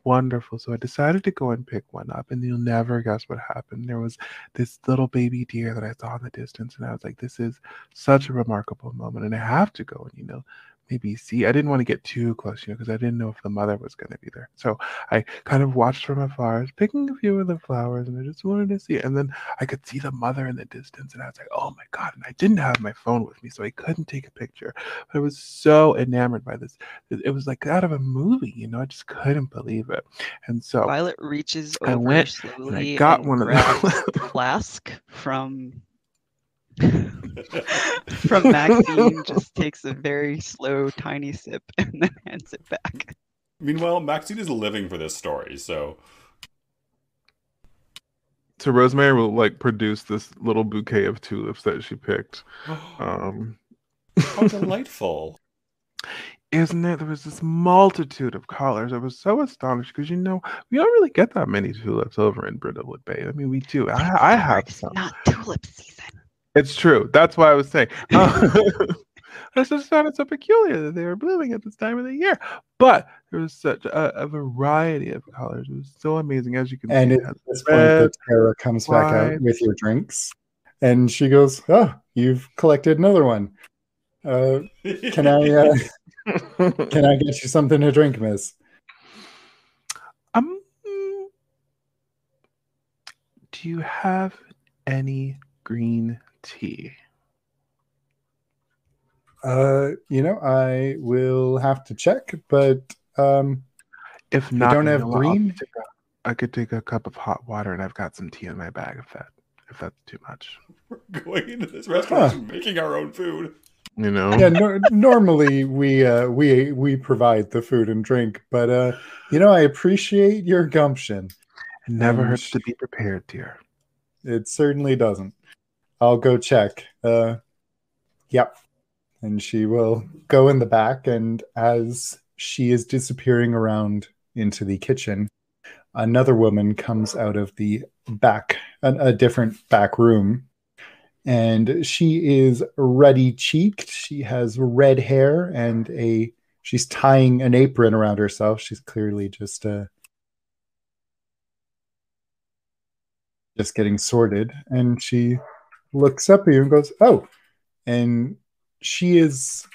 wonderful." So I decided to go and pick one up, and you'll never guess what happened. There was this little baby deer that I saw in the distance, and I was like, "This is such a remarkable moment, and I have to go and you know." Maybe see. I didn't want to get too close, you know, because I didn't know if the mother was going to be there. So I kind of watched from afar, picking a few of the flowers, and I just wanted to see. And then I could see the mother in the distance, and I was like, "Oh my god!" And I didn't have my phone with me, so I couldn't take a picture. But I was so enamored by this; it it was like out of a movie, you know. I just couldn't believe it. And so Violet reaches I went slowly got and one of the flask from from Maxine, just takes a very slow, tiny sip and then hands it back. Meanwhile, Maxine is living for this story, so so Rosemary will like produce this little bouquet of tulips that she picked. Um, how delightful. isn't it? There was this multitude of colors. I was so astonished because you know we don't really get that many tulips over in Brindlewood Bay. I mean, we do. I, I have It's some. not tulip season. It's true. That's why I was saying. Uh, I just found it so peculiar that they were blooming at this time of the year. But there was such a, a variety of colors. It was so amazing, as you can And see. at this point, red, Tara comes back out with your drinks, and she goes, "Oh, you've collected another one. Uh, can I uh, can I get you something to drink, Miss?" um, do you have any green tea? Uh, you know, I will have to check, but um, If You not, don't have know what, I'll green? take a- I could take a cup of hot water, and I've got some tea in my bag. If that, if that's too much, We're going into this restaurant and making our own food. you know. yeah, no, normally we uh, we we provide the food and drink, but uh, you know, I appreciate your gumption. It never Um, hurts to be prepared, dear. It certainly doesn't. I'll go check. Uh, yep. And she will go in the back, and as she is disappearing around into the kitchen, another woman comes out of the back, a, a different back room, and she is ruddy cheeked. She has red hair and a. She's tying an apron around herself. She's clearly just uh, just getting sorted and she looks up at you and goes oh and she is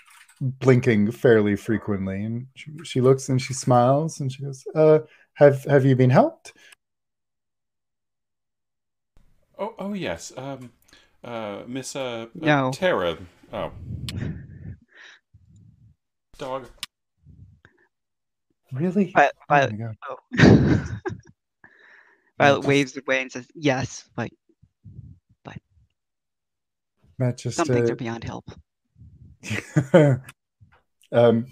blinking fairly frequently and she, she looks and she smiles and she goes uh have have you been helped Oh, oh yes. Um, uh, Miss uh, uh, No. Tara. Oh, dog. really Vi- oh Violet, my oh. Violet waves away and says, "Yes, like Matt just some things uh, are beyond help." um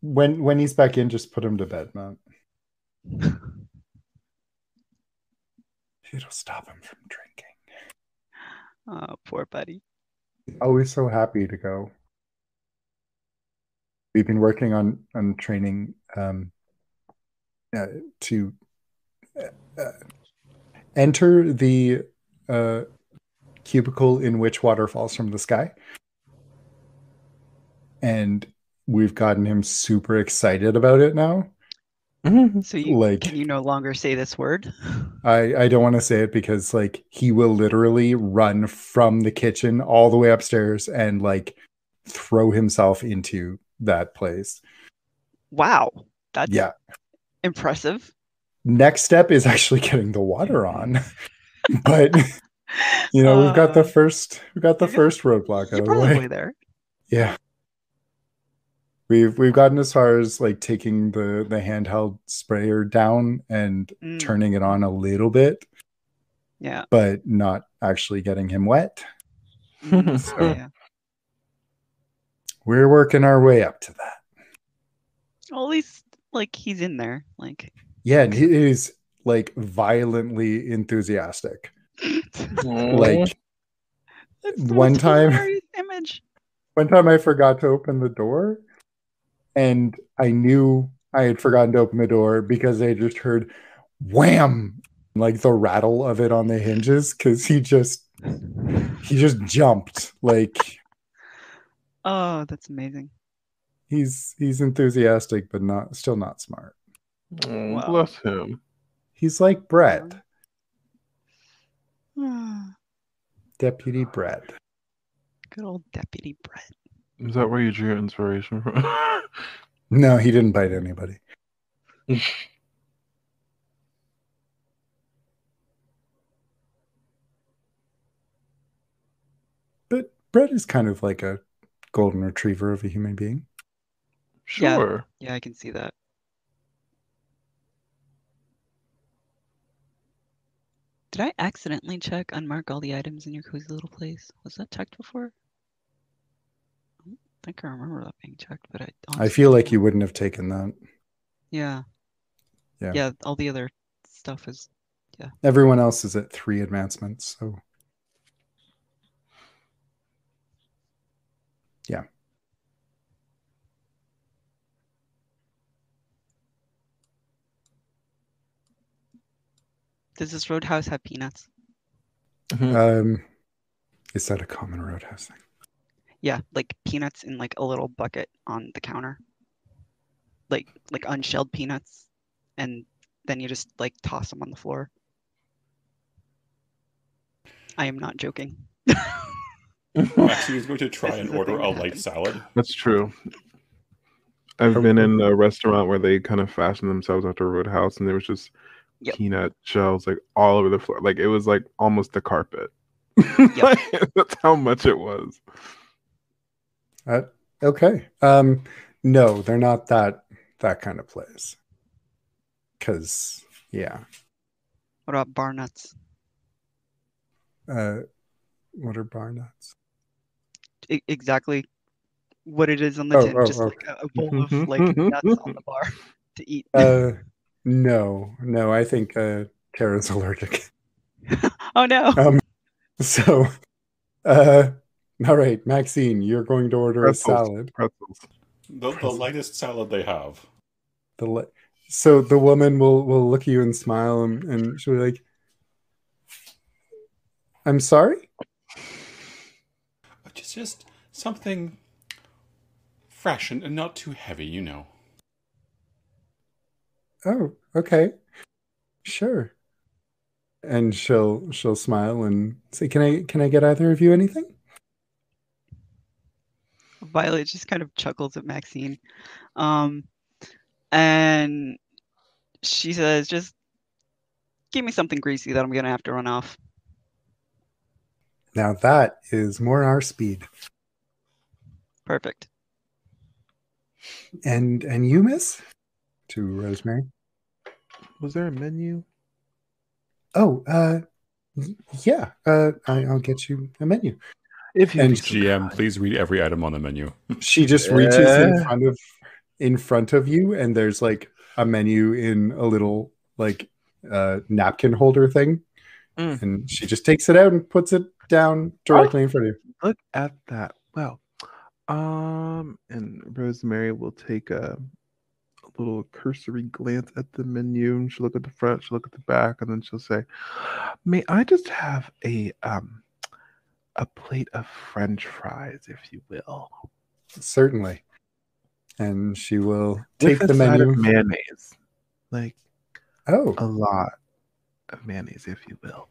when when he's back in just put him to bed Matt. it'll stop him from drinking Oh, poor buddy. always so happy to go. We've been working on on training um, uh, to uh, uh, enter the uh, cubicle in which water falls from the sky, and we've gotten him super excited about it now. Mm-hmm. So you Like can you no longer say this word? I I don't want to say it because like he will literally run from the kitchen all the way upstairs and like throw himself into that place. Wow, that's Yeah. impressive. Next step is actually getting the water on. but you know, we've got the Uh, first we've got the first roadblock out of the way. there. Yeah. We've we've gotten as far as like taking the the handheld sprayer down and Mm, turning it on a little bit, yeah, but not actually getting him wet. mm, So- yeah. We're working our way up to that. Well, at least like he's in there. Like Yeah, and it is like violently enthusiastic. Aw. Like That's one time- image. one time I forgot to open the door and I knew I had forgotten to open the door because I just heard wham like the rattle of it on the hinges because he just he just jumped like Oh, that's amazing. he's he's enthusiastic but not still not smart Aw, Wow. Bless him. he's like brett Hmm. deputy brett Good old Deputy Brett. Is that where you drew your inspiration from? no he didn't bite anybody but brett is kind of like a golden retriever of a human being Yeah. sure. Yeah, I can see that. Did I accidentally check unmark all the items in your cozy little place? Was that checked before? I don't think I remember that being checked, but I. I feel like you wouldn't have taken that. Yeah. Yeah. Yeah. All the other stuff is. Yeah. Everyone else is at three advancements, so Does this roadhouse have peanuts? Mhm. um, is that a common roadhouse thing? Yeah, like peanuts in like a little bucket on the counter. Like like unshelled peanuts, and then you just like toss them on the floor. I am not joking. Maxine is going to try and order a light salad. That's true. I've been in a restaurant where they kind of fashioned themselves after Roadhouse, and there was just Yep. peanut shells like all over the floor. Like it was like almost the carpet. That's how much it was. Uh, okay. Um, no, they're not that that kind of place. Cause yeah. What about bar nuts? Uh, what are bar nuts? I- exactly what it is on the Oh, tin, oh, just oh. like a, a bowl of like nuts on the bar to eat. Uh, no, no. I think uh, Tara's allergic. oh no! Um, so, uh, all right, Maxine, you're going to order Pretzels. a salad. Pretzels. The, the lightest salad they have. The le- so the woman will will look at you and smile, and, and she'll be like, "I'm sorry." Just, just something fresh and, and not too heavy, you know. Oh, okay, sure. And she'll she'll smile and say, "Can I can I get either of you anything?" Violet just kind of chuckles at Maxine, um, and she says, "Just give me something greasy that I'm gonna have to run off." Now that is more our speed. Perfect. And and you, Miss, to Rosemary. Was there a menu? Oh, uh, yeah. Uh, I, I'll get you a menu. If you And GM, kind. please read every item on the menu. She just reaches in front of in front of you, and there's like a menu in a little like uh, napkin holder thing, Mm. and she just takes it out and puts it down directly in front of you. Look at that. Well, um, and Rosemary will take a, a little cursory glance at the menu. And she'll look at the front, she'll look at the back, and then she'll say, "May I just have a um, a plate of French fries, if you will, Certainly, and she will take a the menu. of mayonnaise, like oh, a lot of mayonnaise, if you will.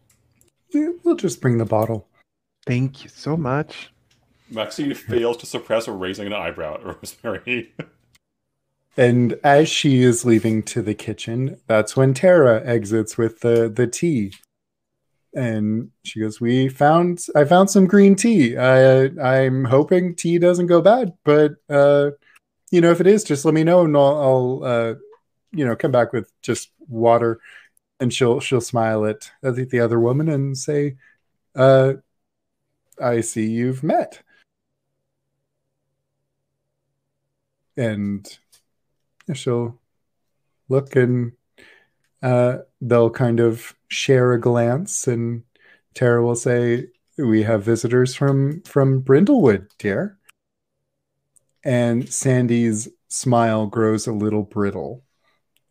yeah, we'll just bring the bottle. Thank you so much." Maxine fails to suppress a raising an eyebrow at Rosemary. And as she is leaving to the kitchen, that's when Tara exits with the the tea. And she goes, "We found I found some green tea. I I'm hoping tea doesn't go bad, but uh, you know if it is, just let me know, and I'll, I'll uh, you know come back with just water." And she'll she'll smile at at the other woman and say, uh, "I see you've met." And she'll look and uh, they'll kind of share a glance, and Tara will say, "We have visitors from from Brindlewood, dear." And Sandy's smile grows a little brittle,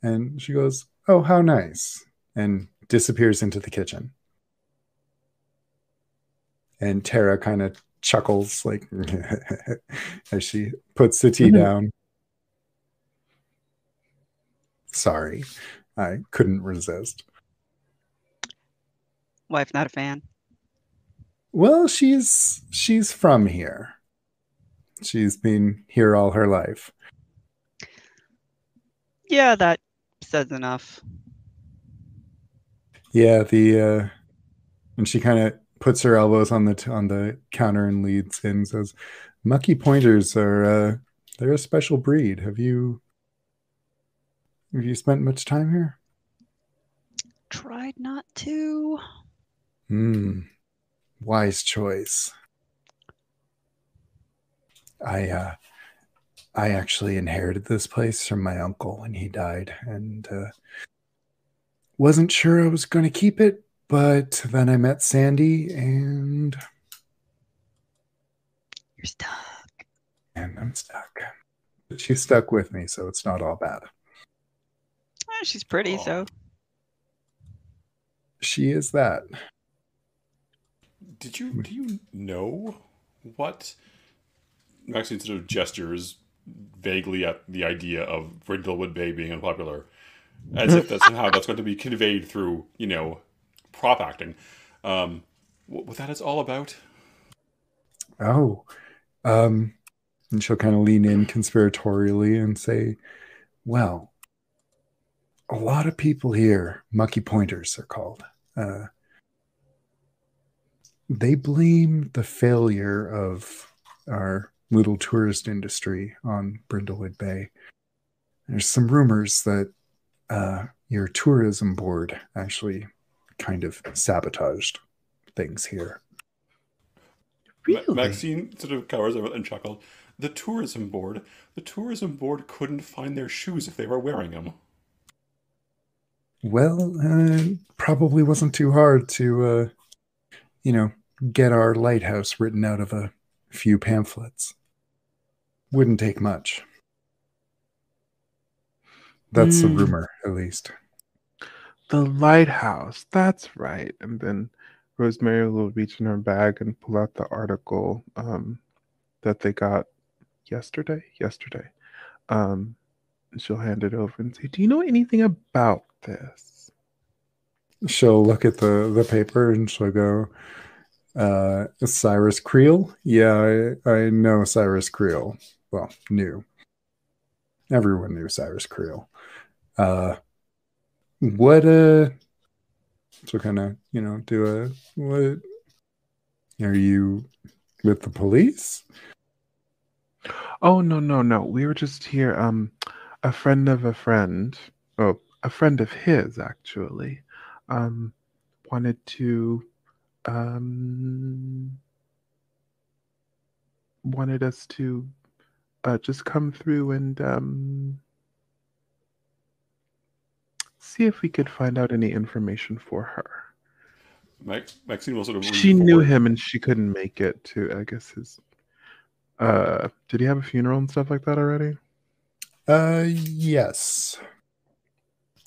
and she goes, "Oh, how nice!" and disappears into the kitchen. And Tara kind of chuckles like as she puts the tea Mhm. down. Sorry, I couldn't resist. Wife not a fan. Well, she's she's from here. She's been here all her life. Yeah, that says enough. Yeah, the uh and she kind of puts her elbows on the on the counter and leads in and says, "Mucky pointers are uh they're a special breed. Have you have you spent much time here?" Tried not to. Hmm. Wise choice. I uh I actually inherited this place from my uncle when he died and uh wasn't sure I was going to keep it, but then I met Sandy and You're stuck. and I'm stuck. But she stuck with me, so it's not all bad. Eh, she's pretty, Aw. so She is that. Did you do you know what Maxine sort of gestures vaguely at the idea of Brindlewood Bay being unpopular, as if that somehow that's going to be conveyed through you know prop acting. Um, what, what that is all about? Oh. Um and she'll kind of lean in conspiratorially and say, "Well, a lot of people here, mucky pointers they're called. Uh they blame the failure of our little tourist industry on Brindlewood Bay. There's some rumors that uh, your tourism board actually kind of sabotaged things here. Ma- Maxine sort of covers over and chuckled. The tourism board. The tourism board couldn't find their shoes if they were wearing them. Well, uh, probably wasn't too hard to, uh, you know, get our lighthouse written out of a few pamphlets. Wouldn't take much. That's the Hmm. rumor, at least. The lighthouse. That's right. And then Rosemary will reach in her bag and pull out the article um, that they got yesterday. Yesterday. Um, she'll hand it over and say, "Do you know anything about this?" She'll look at the the paper and she'll go, uh, "Cyrus Creel? Yeah, I, I know Cyrus Creel. Well, knew. Everyone knew Cyrus Creel. Uh, what uh, so kind of you know do a what? Are you with the police? Oh no, no, no. We were just here. Um, a friend of a friend, oh, a friend of his actually, um, wanted to, um, wanted us to, uh, just come through and um, see if we could find out any information for her. Max, Maxine will sort of. She knew forward. him and she couldn't make it to. I guess his. Uh, did he have a funeral and stuff like that already? Uh, yes.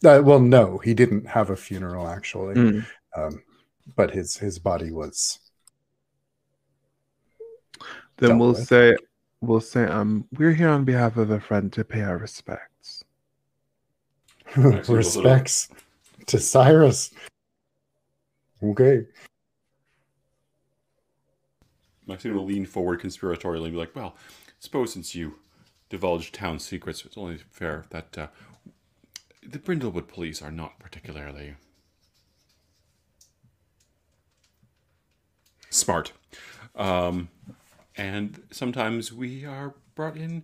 Uh, well, no, he didn't have a funeral actually. Mm. Um, but his his body was Then we'll with. say we'll say um we're here on behalf of a friend to pay our respects. Respects to Cyrus. Okay. Maxine will lean forward conspiratorially and be like, "Well, suppose since you divulged town secrets, it's only fair that uh, the Brindlewood police are not particularly smart, um, and sometimes we are brought in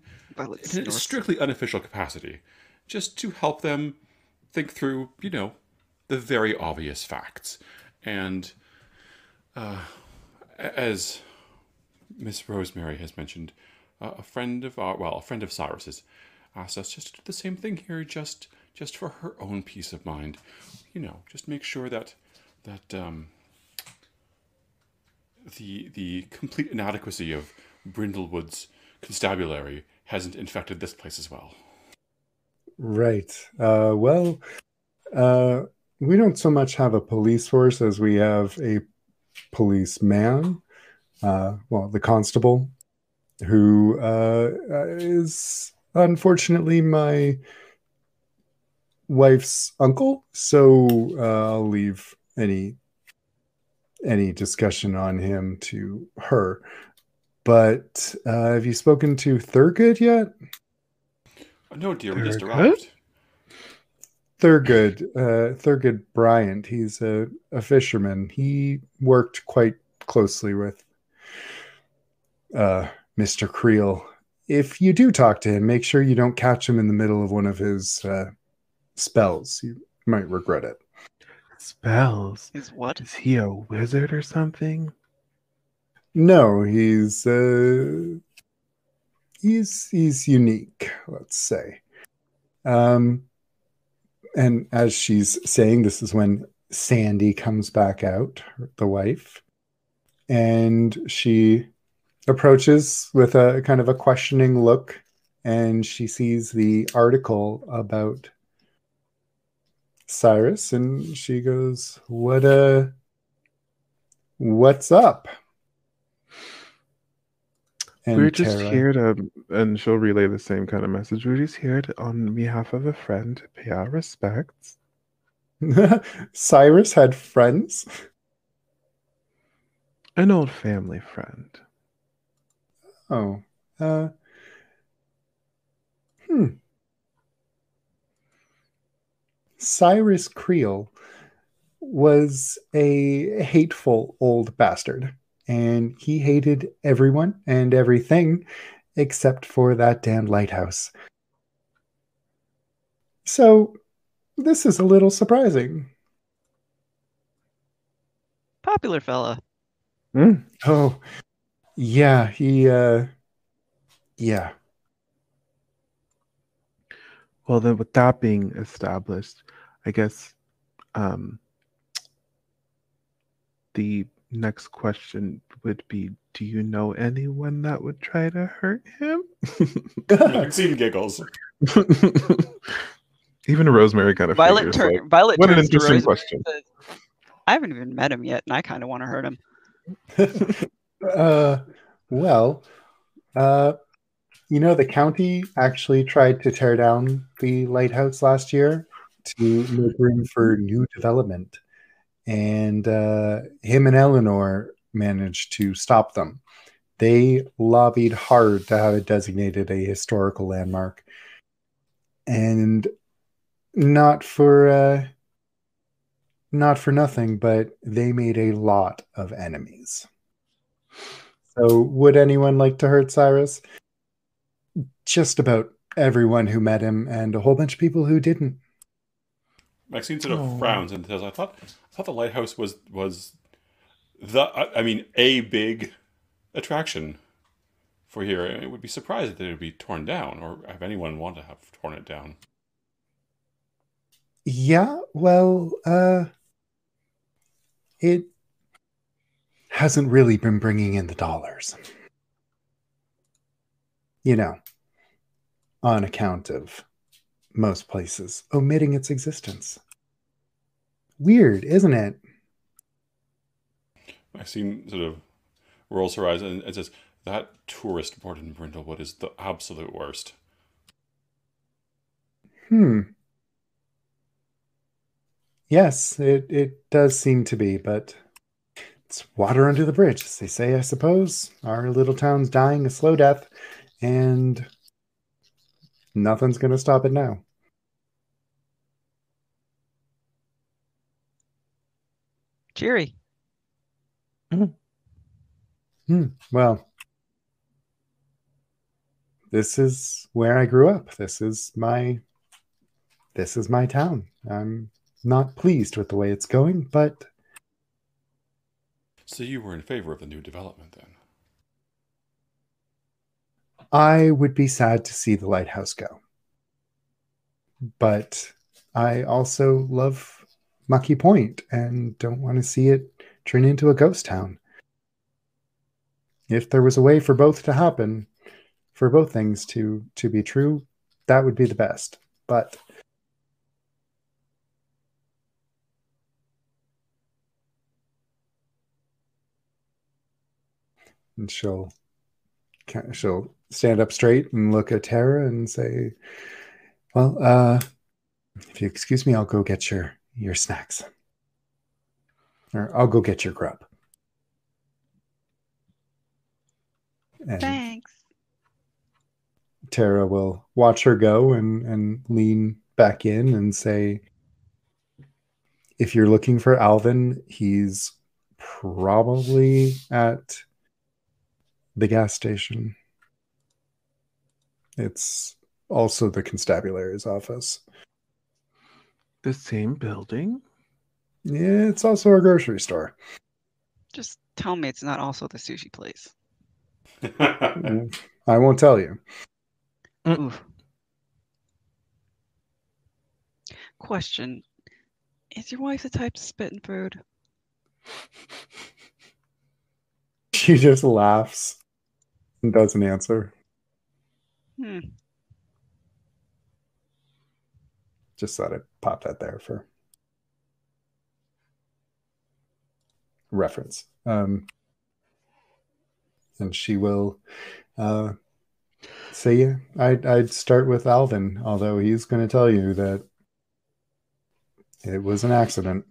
in a strictly unofficial capacity, just to help them think through, you know, the very obvious facts. And uh, as Miss Rosemary has mentioned, uh, a friend of our, well, a friend of Cyrus's asked us just to do the same thing here, just just for her own peace of mind, you know, just make sure that that um, the the complete inadequacy of Brindlewood's constabulary hasn't infected this place as well. Right. Uh, well, uh, we don't so much have a police force as we have a policeman. Uh, well, the constable, who uh, is unfortunately my wife's uncle. So uh, I'll leave any any discussion on him to her. But uh, have you spoken to Thurgood yet? No, dear, we just Thurgood? arrived. Thurgood, uh, Thurgood Bryant. He's a, a fisherman. He worked quite closely with uh, Mr. Creel. If you do talk to him, make sure you don't catch him in the middle of one of his uh, spells. You might regret it. Spells. Is what? Is he a wizard or something? No, he's uh, he's he's unique. Let's say. Um, and as she's saying, this is when Sandy comes back out, the wife, and she approaches with a kind of a questioning look, and she sees the article about Cyrus, and she goes, "What uh, what's up?" And We're just Tara- here to, and she'll relay the same kind of message. We're just here to, on behalf of a friend, to pay our respects. Cyrus had friends. An old family friend. Oh, uh, hmm. Cyrus Creel was a hateful old bastard, and he hated everyone and everything except for that damn lighthouse. So, this is a little surprising. Popular fella. Oh, yeah, he, uh, yeah. Well, then, with that being established, I guess um, the next question would be Do you know anyone that would try to hurt him? Maxine giggles. Even Rosemary kind of Violet figures, turn. like, Violet what an interesting question. and says, I haven't even met him yet, and I kind of want to hurt him. uh, well, uh, you know, the county actually tried to tear down the lighthouse last year to make room for new development. And uh, him and Eleanor managed to stop them. They lobbied hard to have it designated a historical landmark. And not for uh, not for nothing, but they made a lot of enemies. So, would anyone like to hurt Cyrus? Just about everyone who met him, and a whole bunch of people who didn't. Maxine sort of Oh. frowns and says, "I thought, I thought the lighthouse was was the, I, I mean, a big attraction for here. It would be surprised that it would be torn down, or have anyone want to have torn it down." Yeah, well, uh, it hasn't really been bringing in the dollars. You know, on account of most places omitting its existence. Weird, isn't it? I seen sort of rolls her eyes and, it says, "That tourist board in Brindlewood is the absolute worst." Hmm. Yes, it, it does seem to be, but it's water under the bridge, as they say, I suppose. Our little town's dying a slow death, and nothing's going to stop it now. Cheery. Hmm. Well, this is where I grew up. This is my this is my town. I'm not pleased with the way it's going, but So you were in favor of the new development then? I would be sad to see the lighthouse go. But I also love Mucky Point and don't want to see it turn into a ghost town. If there was a way for both to happen, for both things to to be true, that would be the best. But and she'll she'll stand up straight and look at Tara and say, "Well, uh, if you excuse me, I'll go get your your snacks, or I'll go get your grub." And Thanks. Tara will watch her go and and lean back in and say, "If you're looking for Alvin, he's probably at the gas station. It's also the constabulary's office. The same building? Yeah, it's also a grocery store. Just tell me it's not also the sushi place. I won't tell you. Oof. Question: Is your wife the type to spit in food? She just laughs and doesn't answer. Hmm. Just thought I'd pop that there for reference. Um, and she will uh, say, yeah, I'd, I'd start with Alvin, although he's going to tell you that it was an accident.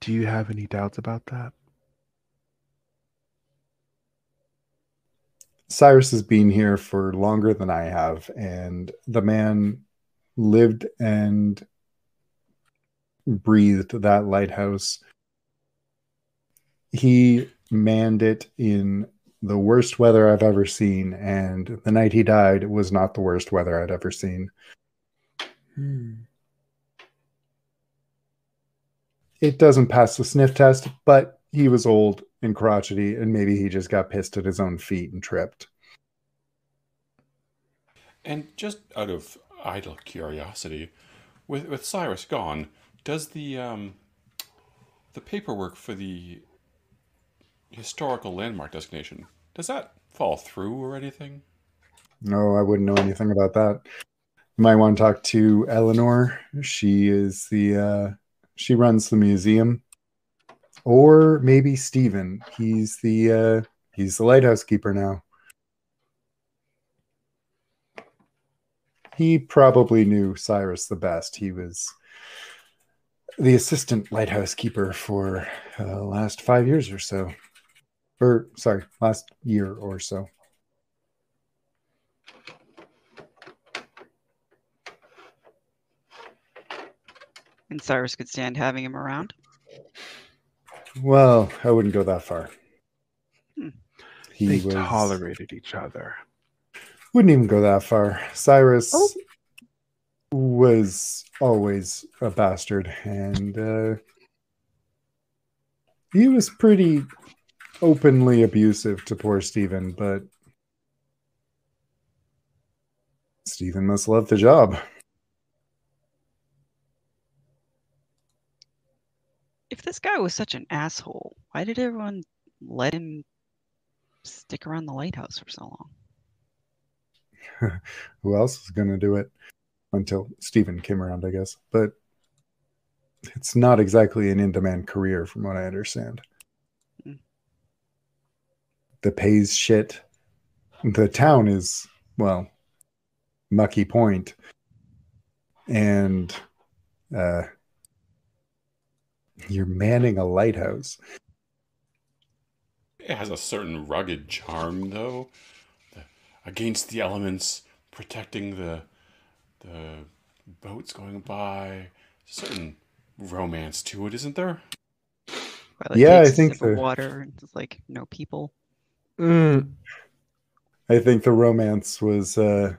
Do you have any doubts about that? Cyrus has been here for longer than I have, and the man lived and breathed that lighthouse. He manned it in the worst weather I've ever seen, and the night he died was not the worst weather I'd ever seen. Hmm. It doesn't pass the sniff test, but he was old and crotchety, and maybe he just got pissed at his own feet and tripped. and just out of idle curiosity, with with Cyrus gone, does the um, the paperwork for the historical landmark designation does that fall through or anything? No, I wouldn't know anything about that. You might want to talk to Eleanor. She is the uh, she runs the museum, or maybe Stephen. He's the uh, he's the lighthouse keeper now. He probably knew Cyrus the best. He was the assistant lighthouse keeper for uh, last five years or so, or sorry, last year or so. And Cyrus could stand having him around. Well, I wouldn't go that far. Hmm. He they was tolerated each other. wouldn't even go that far. Cyrus Oh. was always a bastard, and uh, he was pretty openly abusive to poor Stephen. But Stephen must love the job. If this guy was such an asshole, why did everyone let him stick around the lighthouse for so long? Who else is going to do it until Stephen came around, I guess. But it's not exactly an in demand career, from what I understand. Hmm. The pays shit. The town is, well, Mucky Point, And uh, you're manning a lighthouse. It has a certain rugged charm, though, the, against the elements, protecting the the boats going by. Certain romance to it, isn't there? Violet Yeah, I takes a think the- water and it's like no people. Mm, I think the romance was uh,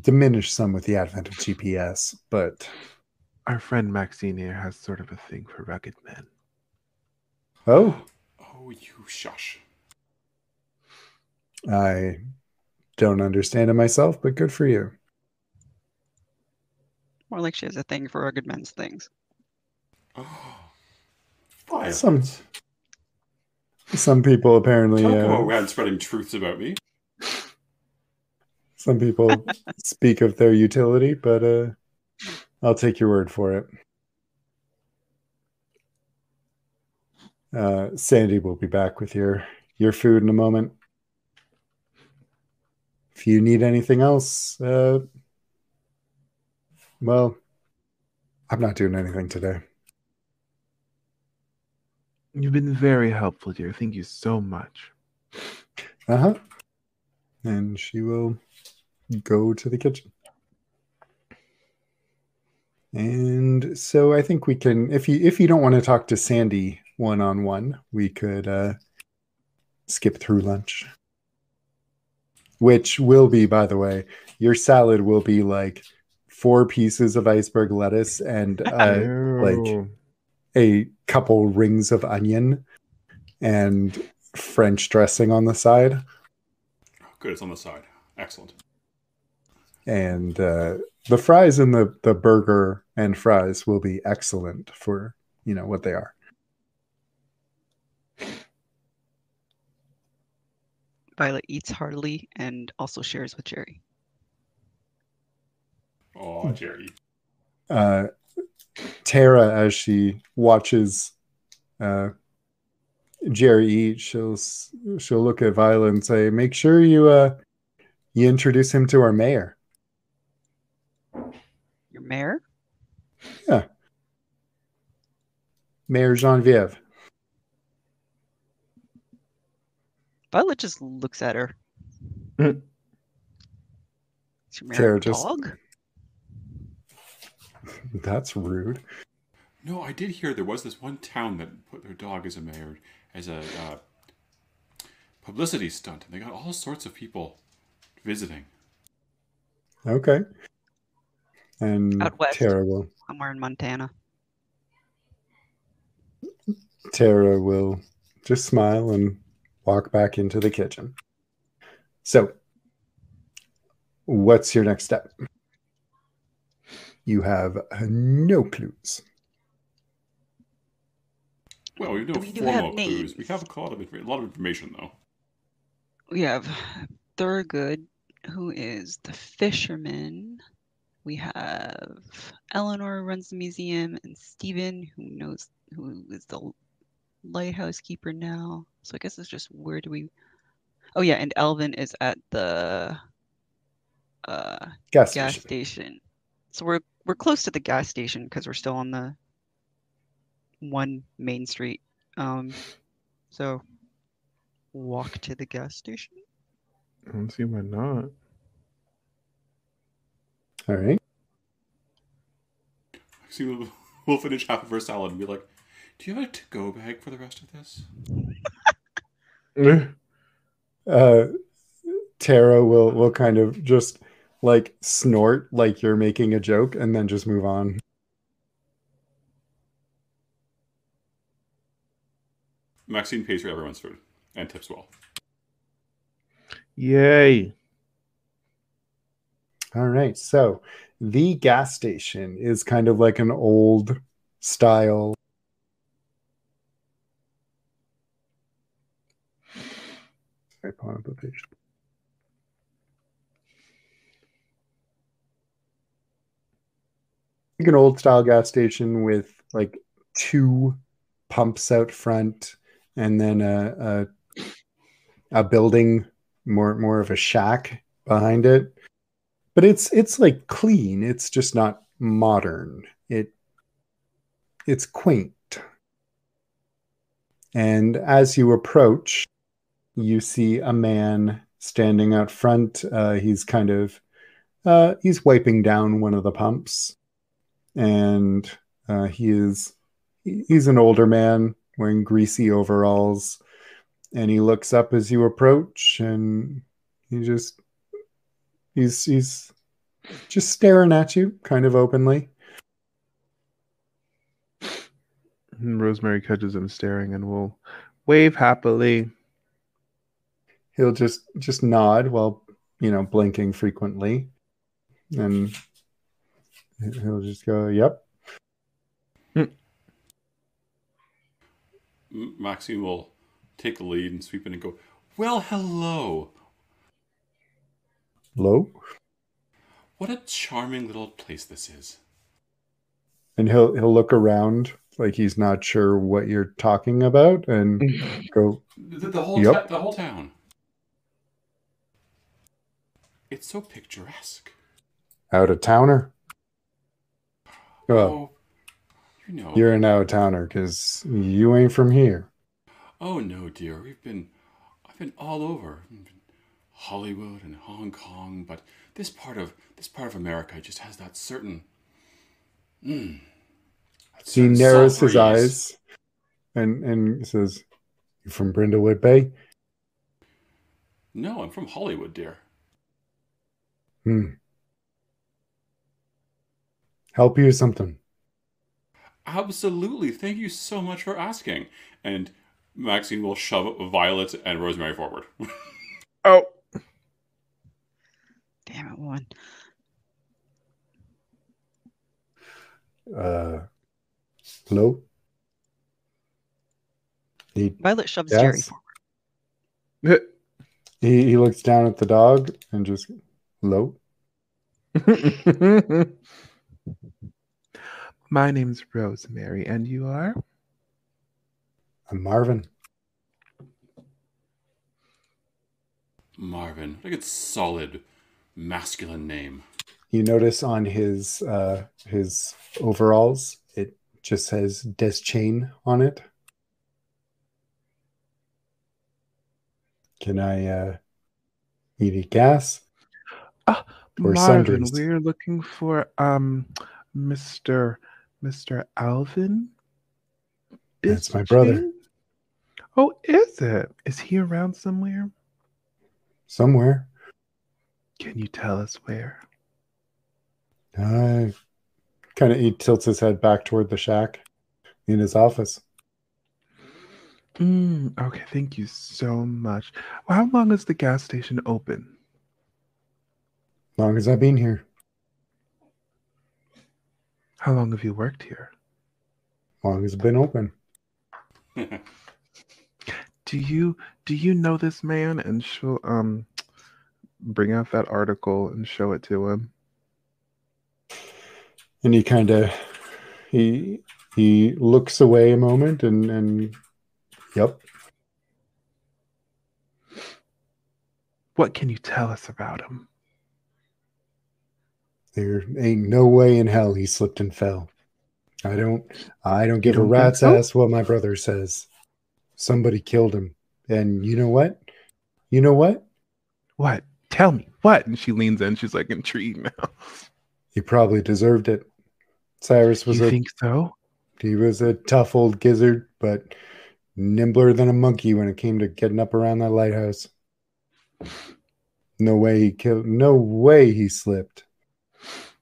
diminished some with the advent of GPS, but our friend Maxine here has sort of a thing for rugged men. oh, Oh, you shush. I don't understand it myself, but good for you. More like she has a thing for rugged men's things. Oh, Some some people apparently Talk uh, around spreading truths about me. some people speak of their utility, but uh, I'll take your word for it. Uh, Sandy will be back with your your food in a moment. If you need anything else, uh, well, I'm not doing anything today. You've been very helpful, dear. Thank you so much. Uh huh. And she will go to the kitchen. And so I think we can if you if you don't want to talk to Sandy one on one, we could uh skip through lunch. Which will be, by the way, your salad will be like four pieces of iceberg lettuce and uh, like a couple rings of onion and French dressing on the side. Good, it's on the side. Excellent. And uh, the fries and the the burger and fries will be excellent for you know what they are. Violet eats heartily and also shares with Jerry. Oh, Jerry. Uh, Tara, as she watches uh, Jerry eat, she'll she'll look at Violet and say, "Make sure you uh, you introduce him to our mayor." Your mayor? Mayor Genevieve. Violet just looks at her. Mm. Is your mayor just- dog? That's rude. No, I did hear there was this one town that put their dog as a mayor, as a uh, publicity stunt, and they got all sorts of people visiting. Okay. And Out west. Tara will Somewhere in Montana. Tara will just smile and walk back into the kitchen. So, what's your next step? You have no clues. Well, we know We do have formal clues. We have a lot of a lot of information, though. We have Thurgood, who is the fisherman. We have Eleanor who runs the museum, and Stephen, who knows who is the lighthouse keeper now. So I guess it's just where do we? Oh yeah, and Elvin is at the uh, Gas, gas station. station. So we're we're close to the gas station because we're still on the one main street. Um, so walk to the gas station. I don't see why not. All right. See, we'll, we'll finish half of our salad and be like, "Do you have a to-go bag for the rest of this?" Uh, Tara will will kind of just like snort like you're making a joke and then just move on. Maxine pays for everyone's food and tips well. Yay. All right. So the gas station is kind of like an old style. Sorry, pulling up page. Like an old style gas station with like two pumps out front and then a, a, a building more more of a shack behind it but it's it's like clean. It's just not modern. It it's quaint. And as you approach you see a man standing out front. Uh, he's kind of uh, he's wiping down one of the pumps. And uh, he is he's an older man wearing greasy overalls. And he looks up as you approach and he just he's he's just staring at you kind of openly And Rosemary catches him staring and will wave happily. he'll just just nod while you know blinking frequently and He'll just go, "Yep." Hmm. M- Maxine will take the lead and sweep in and go, Well, hello. Low. What a charming little place this is. And he'll he'll look around like he's not sure what you're talking about and go, The, the whole Yep. ta- the whole town. It's so picturesque. "Out of towner." Well, Oh, you know. you're an out of towner because you ain't from here. Oh no, dear. We've been I've been all over. I've been Hollywood and Hong Kong, but this part of this part of America just has that certain mm, that He certain narrows salt his eyes and and says, "You from Brindlewood Bay?" No, I'm from Hollywood, dear. Hmm. Help you with something. Absolutely. Thank you so much for asking. And Maxine will shove Violet and Rosemary forward. Oh, Damn it, one. Uh, hello. He Violet shoves Jerry forward. he he looks down at the dog and just hello. My name's Rosemary, and you are? I'm Marvin. Marvin. What a good solid masculine name. You notice on his uh his overalls it just says Des Chain on it. Can I uh you need gas? Or Marvin, sundries. we're looking for um, Mr. Mr. Alvin. That's my brother. Bischain? Oh, is it? Is he around somewhere? Somewhere. Can you tell us where? Uh kind of he tilts his head back toward the shack in his office. Mm, okay, thank you so much. Well, how long is the gas station open? Long as I've been here. How long have you worked here? Long as it's been open. Do you do you know this man? And she'll um bring out that article and show it to him. and he kind of he he looks away a moment and and yep What can you tell us about him? there ain't no way in hell he slipped and fell i don't i don't give a don't think rat's so? ass what my brother says somebody killed him and you know what you know what What? Tell me what? And she leans in. She's like intrigued now. he probably deserved it cyrus was you a think so? he was a tough old gizzard but nimbler than a monkey when it came to getting up around that lighthouse no way he killed no way he slipped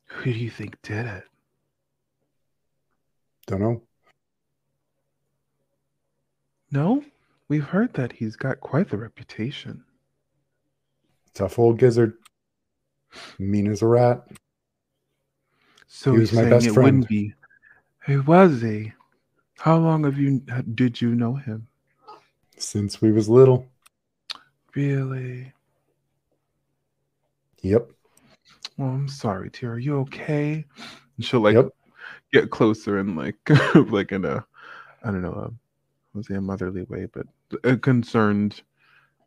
Who do you think did it? don't know No, we've heard that he's got quite the reputation. Tough old gizzard. Mean as a rat. So He was my best it friend. be. Who was he? How long have you did you know him? Since we was little. Really? Yep. Well, I'm sorry, Tira. Are you okay? And she'll like Yep. get closer and like like in a I don't know, a, I would say a motherly way, but a concerned,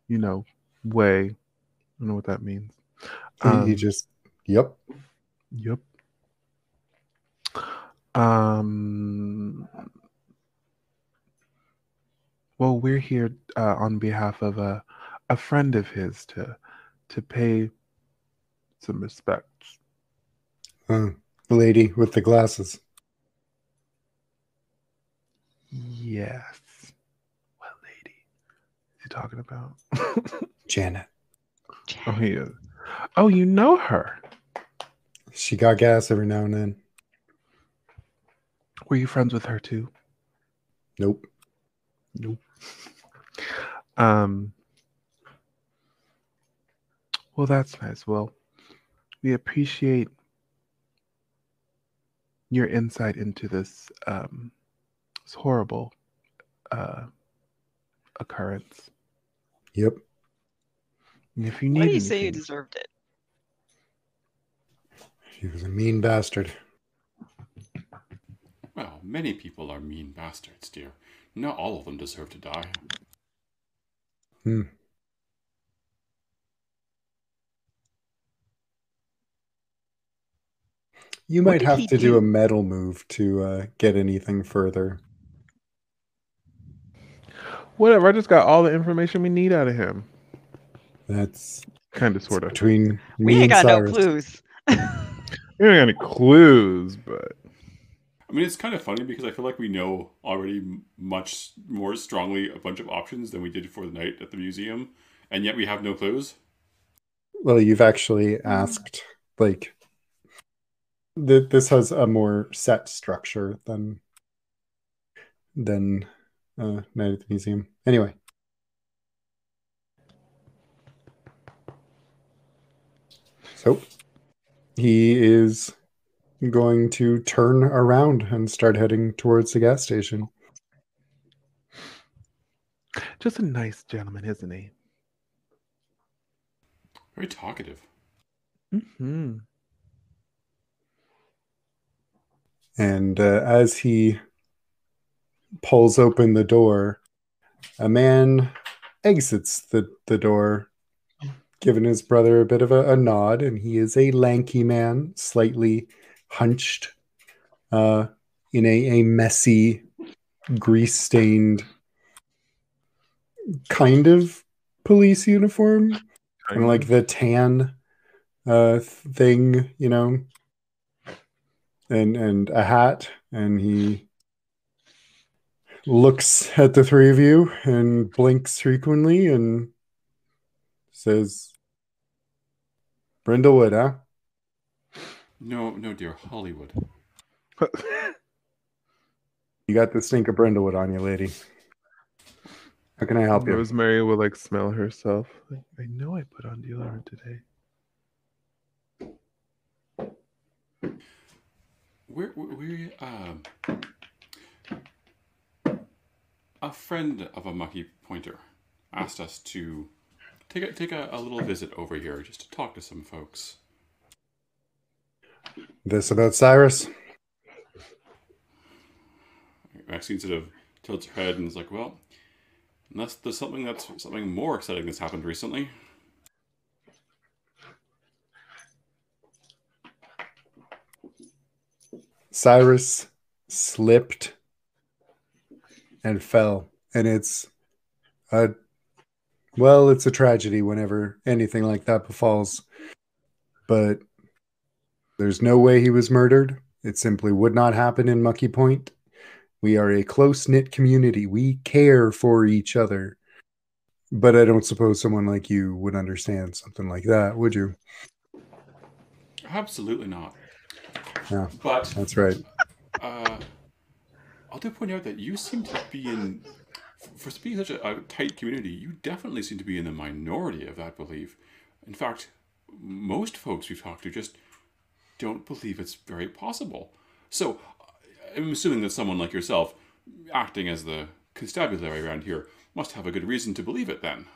you know, way. I don't know what that means. He, he Um, just yep. Yep. Um. Well, we're here uh, on behalf of a a friend of his to to pay some respects. Uh, the lady with the glasses. Yes. What lady is he talking about? Janet. Oh, he is. Oh, you know her. She got gas every now and then. Were you friends with her too? Nope. Nope. Um. Well, that's nice. Well, we appreciate your insight into this um, this horrible uh, occurrence. Yep. And if you need Why do you say you deserved it? He was a mean bastard. Well, many people are mean bastards, dear. Not all of them deserve to die. Hmm. You might have to do? do? a metal move to uh, get anything further. Whatever. I just got all the information we need out of him. That's Kind of, sort of. between We me ain't got Cyrus. no clues. We don't got any clues, but I mean, it's kind of funny because I feel like we know already much more strongly a bunch of options than we did for the night at the museum, and yet we have no clues. Well, you've actually asked like th- this has a more set structure than than uh, Night at the Museum. Anyway, so he is going to turn around and start heading towards the gas station. just a nice gentleman, isn't he? Very talkative. hmm And uh, as he pulls open the door, a man exits the, the door, giving his brother a bit of a, a nod. And he is a lanky man, slightly hunched, uh, in a, a messy, grease stained kind of police uniform. Of like the tan uh, thing, you know, and and a hat, and he looks at the three of you and blinks frequently and says, "Brindlewood, huh?" No, no, dear Hollywood. You got the stink of Brindlewood on you, lady. How can I help you? Rosemary will like smell herself. Like, I know I put on deodorant today. We're, we're, we um, a friend of a mucky pointer asked us to take a, take a, a little visit over here just to talk to some folks. This about Cyrus? Maxine sort of tilts her head and is like, "Well, unless there's something that's something more exciting that's happened recently." Cyrus slipped and fell. And it's a well, it's a tragedy whenever anything like that befalls. But there's no way he was murdered. It simply would not happen in Mucky Point. We are a close knit community. We care for each other. But I don't suppose someone like you would understand something like that, would you? Absolutely not. Yeah, But that's right. uh, I'll do point out that you seem to be in, for being such a, a tight community, you definitely seem to be in the minority of that belief. In fact, most folks we've talked to just don't believe it's very possible. So I'm assuming that someone like yourself, acting as the constabulary around here, must have a good reason to believe it then.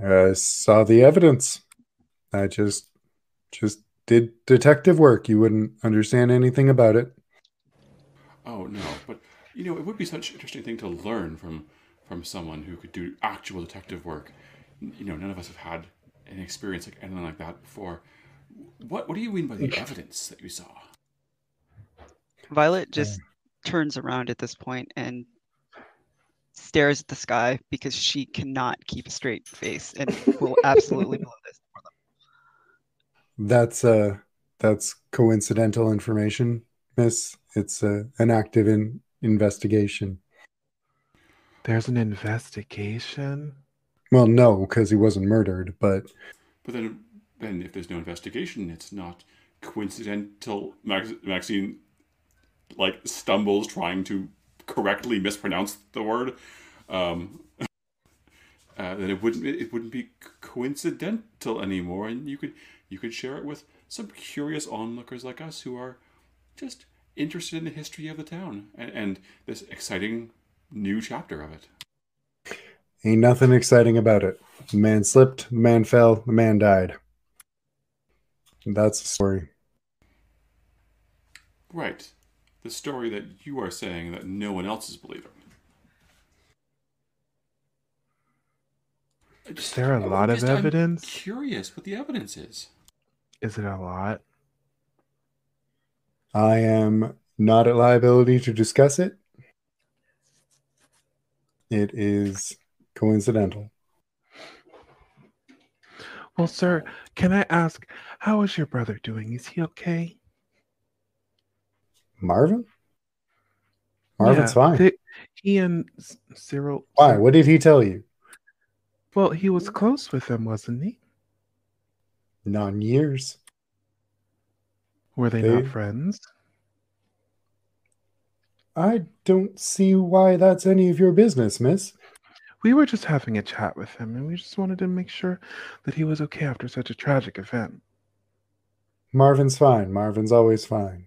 I saw the evidence. I just just did detective work. You wouldn't understand anything about it. Oh no, but you know, it would be such an interesting thing to learn from from someone who could do actual detective work. You know, none of us have had an experience like anything like that before. What What do you mean by the evidence that you saw? Violet just turns around at this point and stares at the sky because she cannot keep a straight face and will absolutely blow this. for them. That's uh that's coincidental information, Miss. It's uh, an active in- investigation. There's an investigation. Well, no, because he wasn't murdered, but But then, then if there's no investigation, it's not coincidental. Max, Maxine like stumbles trying to correctly mispronounce the word. Um, uh, then it wouldn't it wouldn't be coincidental anymore, and you could you could share it with some curious onlookers like us who are just interested in the history of the town and, and this exciting new chapter of it. Ain't nothing exciting about it. The man slipped, the man fell, the man died. That's the story. Right. The story that you are saying that no one else is believing. I Is just- there a I'm lot of just- I'm evidence? curious what the evidence is. Is it a lot? I am not at liability to discuss it. It is coincidental. Well, sir, can I ask, how is your brother doing? Is he okay? Marvin? Marvin's Yeah, fine. they- he and Cyril. Why? What did he tell you? Well, he was close with them, wasn't he? Nine years. Were they They- not friends? I don't see why that's any of your business, miss. We were just having a chat with him, and we just wanted to make sure that he was okay after such a tragic event. Marvin's fine. Marvin's always fine.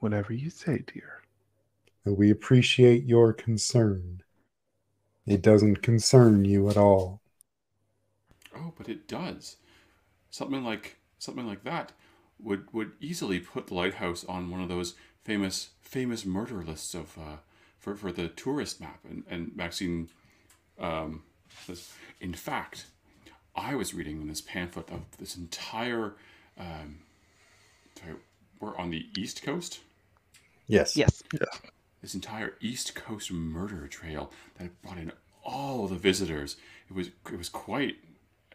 Whatever you say, dear. And we appreciate your concern. It doesn't concern you at all. Oh, but it does. Something like something like that would would easily put the lighthouse on one of those famous famous murder lists of uh, for for the tourist map. And and Maxine, um, says, in fact, I was reading in this pamphlet of this entire. Um, sorry, we're on the east coast. Yes. Yes. This entire east coast murder trail that brought in all the visitors. It was it was quite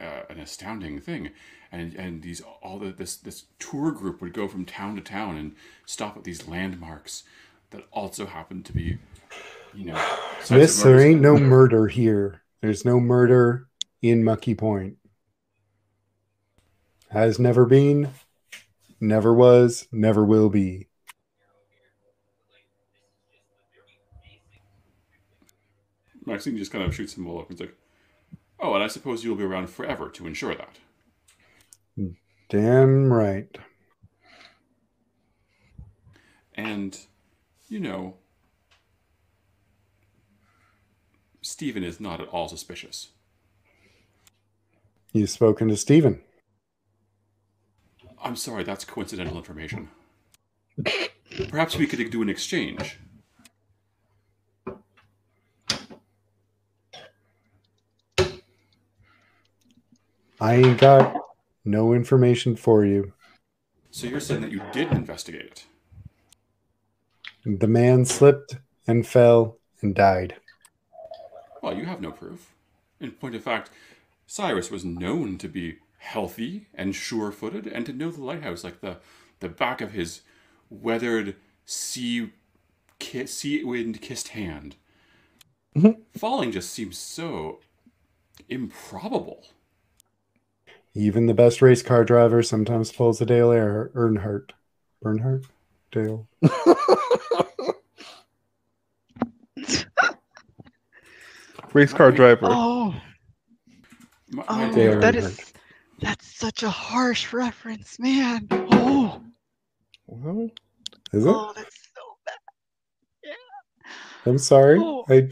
uh, an astounding thing, and and these all the this this tour group would go from town to town and stop at these landmarks that also happened to be, you know. Miss, there ain't no murder here. There's no murder in Mucky Point. Has never been, never was, never will be. Maxine just kind of shoots him all up. is like, "Oh, and I suppose you'll be around forever to ensure that." Damn right. And, you know, Stephen is not at all suspicious. You've spoken to Stephen. I'm sorry, that's coincidental information. Perhaps we could do an exchange. I ain't got no information for you. So you're saying that you did investigate it? The man slipped and fell and died. Well, you have no proof. In point of fact, Cyrus was known to be healthy and sure-footed, and to know the lighthouse like the the back of his weathered sea ki- sea wind kissed hand. Mm-hmm. Falling just seems so improbable. Even the best race car driver sometimes pulls a Dale Earnhardt. Earnhardt? Dale. Race car driver. Oh, My, my oh, Dale dear, that Earnhardt. is that's such a harsh reference, man. Oh, Well, Is it? oh, that's so bad. Yeah. I'm sorry. Oh. I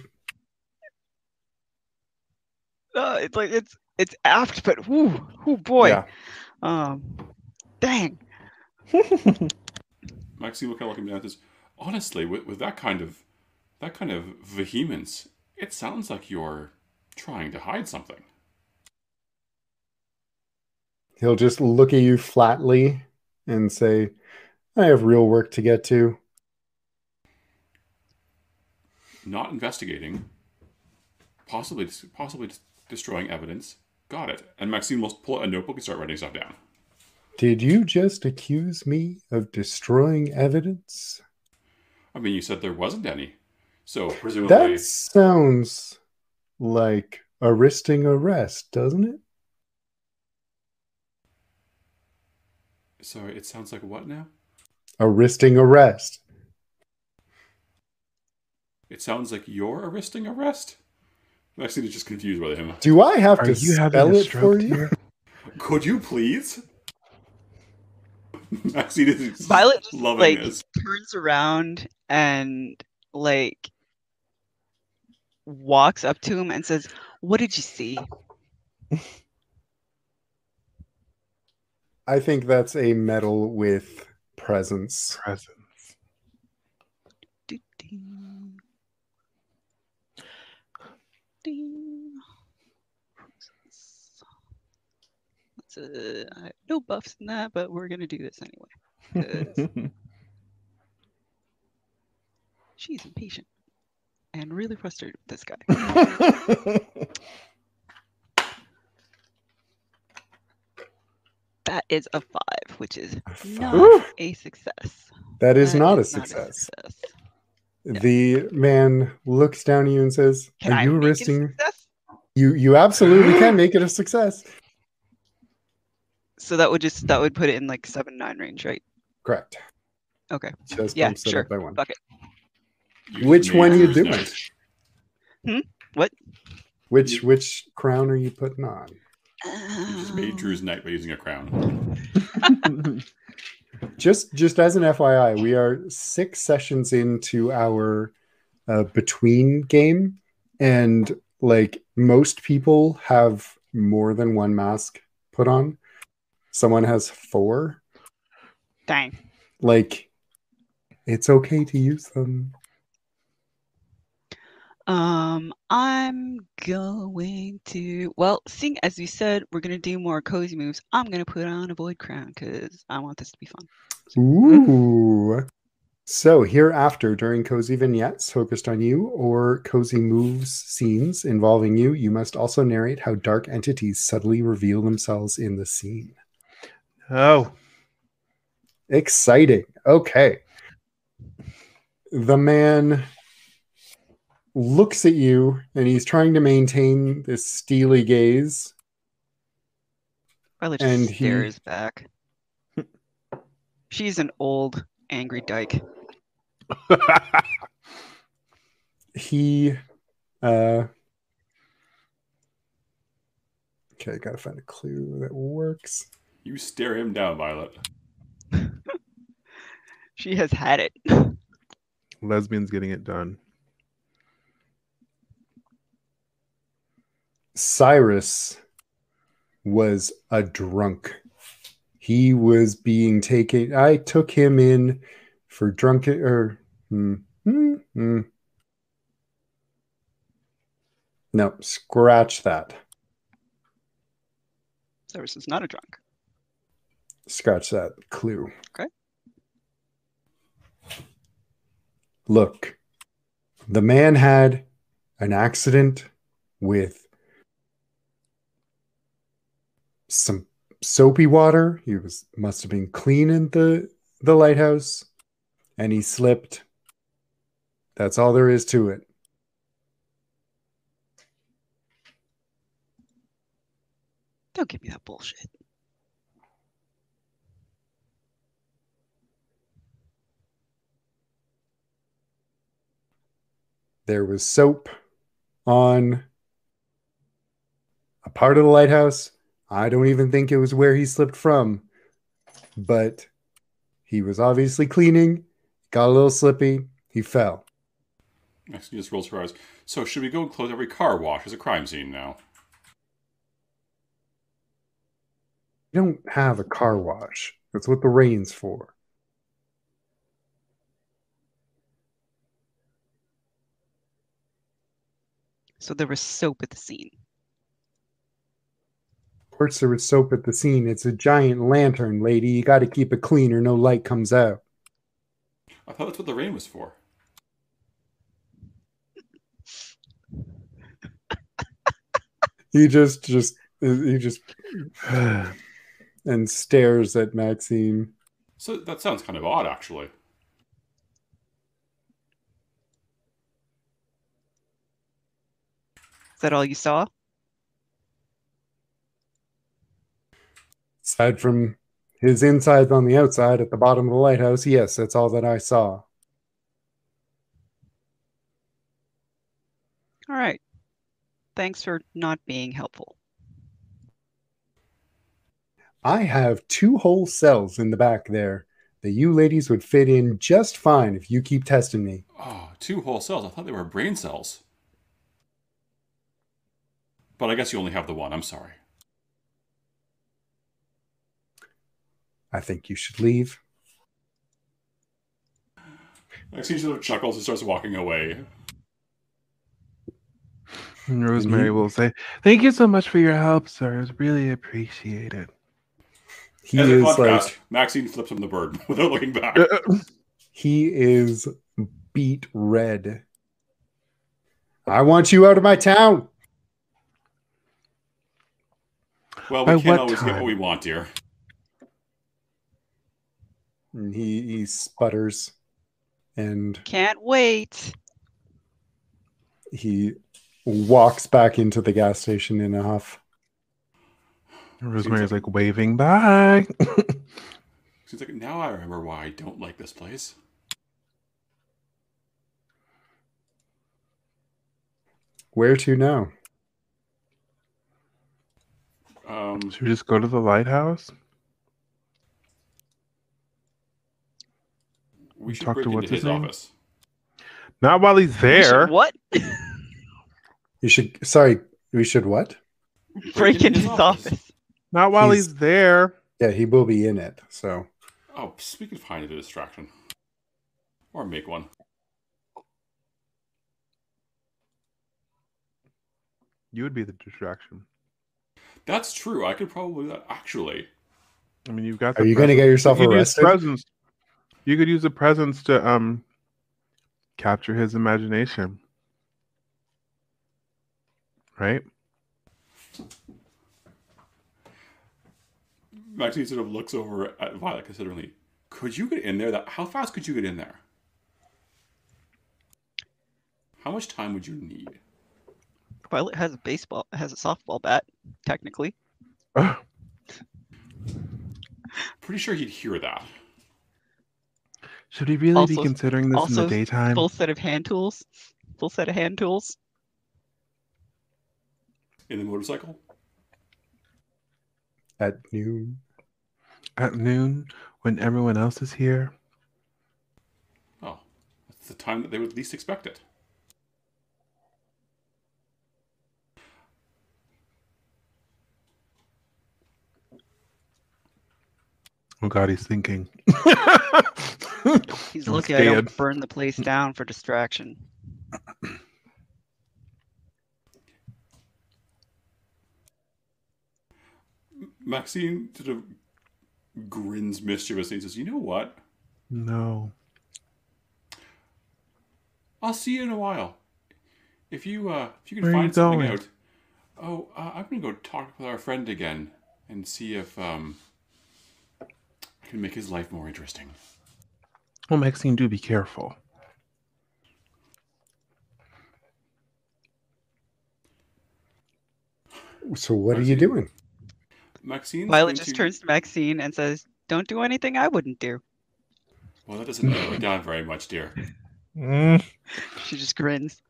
Uh, it's like it's it's apt, but whoo, whoo, boy. yeah. Um, dang. Maxine will kind of look him down and says, honestly, with, with that kind of that kind of vehemence, it sounds like you're trying to hide something. he'll just look at you flatly and say, I have real work to get to. Not investigating, possibly possibly destroying evidence. Got it. And Maxine will pull out a notebook and start writing stuff down. Did you just accuse me of destroying evidence? I mean, you said there wasn't any, so presumably, That sounds like arresting arrest, doesn't it? sorry, it sounds like what now? Arresting arrest. It sounds like you're arresting arrest. Maxine is just confused by him. Do I have Are to you having spell a it for you? dear? Could you please? Maxine is Violet just loving like this. turns around and like walks up to him and says, "What did you see?" I think that's a meddle with presence. Presence. Uh, no buffs in that, but we're gonna do this anyway. she's impatient and really frustrated with this guy. That is a five, which is not a success. That is That not a is success. success. The man looks down at you and says, Can "Are I you a risking? You you absolutely can make it a success." So that would just that would put it in like seven nine range, right? Correct. Okay. Just Yeah, sure. up by one. Fuck it. You Which just one made you doing? Hmm? What? Which which crown are you putting on? You just made Drew's night by using a crown. Just just as an FYI, we are six sessions into our uh, between game, and like most people have more than one mask put on. Someone has four. Dang. Like, it's okay to use them. Um, I'm going to well, seeing as you said we're gonna do more cozy moves, I'm gonna put on a void crown because I want this to be fun. Ooh. So hereafter, during cozy vignettes focused on you or cozy moves scenes involving you, you must also narrate how dark entities subtly reveal themselves in the scene. Oh, Exciting. Okay. The man looks at you and he's trying to maintain this steely gaze. Violet And just he- stares back. She's an old, angry dyke. He uh Okay, gotta find a clue that works. You stare him down, Violet. She has had it. lesbians getting it done. Cyrus was a drunk. He was being taken. I took him in for drunken or hmm, hmm, hmm. no, scratch that. Cyrus is not a drunk. Scratch that clue. Okay. Look, the man had an accident with some soapy water. He was must have been cleaning the the lighthouse and he slipped. That's all there is to it. Don't give me that bullshit. There was soap on a part of the lighthouse. I don't even think it was where he slipped from, but he was obviously cleaning, got a little slippy, he fell. Maxine just rolls eyes. So should we go and close every car wash as a crime scene now? You don't have a car wash. That's what the rain's for. So there was soap at the scene. Of course, there was soap at the scene. It's a giant lantern, lady. You got to keep it clean or no light comes out. I thought that's what the rain was for. He just, just, he just, and stares at Maxine. So that sounds kind of odd, actually. Is that all you saw? Aside from his insides on the outside at the bottom of the lighthouse, yes, that's all that I saw. All right. Thanks for not being helpful. I have two whole cells in the back there that you ladies would fit in just fine if you keep testing me. Oh, two whole cells. I thought they were brain cells. But I guess you only have the one. I'm sorry. I think you should leave. Maxine sort of chuckles and starts walking away. And Rosemary he- will say, "Thank you so much for your help, sir. It's really appreciated." He As a is contrast, like Maxine flips him the bird without looking back. Uh, uh. he is beet red. I want you out of my town. Well, By we can't what always get what we want, dear. And he, he sputters and Can't wait. he walks back into the gas station in a huff. Rosemary's like waving bye. She's like, now I remember why I don't like this place. Where to now? Um, Should we just go to the lighthouse? we should Talk to what's his his name? office. Not while he's there. What? You should. Sorry, we should what? Break into his office. Not while He's- he's there. Yeah, he will be in it. So Oh, we could find a distraction. Or make one. You would be the distraction. That's true. I could probably do that. Actually, I mean, you've got. Are you gonna get yourself You could arrested? presents. You could use the presence to um capture his imagination. Right? Maxine sort of looks over at Violet considerably. Could you get in there? That how fast could you get in there? How much time would you need? Violet has a baseball, has a softball bat, technically. Ugh. Pretty sure he'd hear that. Should we really be considering this in also the daytime? Full set of hand tools. Full set of hand tools. In the motorcycle? at noon, At noon, when everyone else is here? Oh, that's the time that they would least expect it. Oh God, he's thinking. He's I'm lucky I scared. don't burn the place down for distraction. Maxine sort of grins mischievously and says, "You know what? No. I'll see you in a while. If you uh, if you can Where are you find something going? out. Oh, uh, I'm gonna go talk with our friend again and see if um I can make his life more interesting. Well, Maxine, do be careful. so what are you doing? Maxine. Violet just turns to Maxine and says, Don't do anything I wouldn't do. Well, that doesn't narrow it down very much, dear. Mm. She just grins.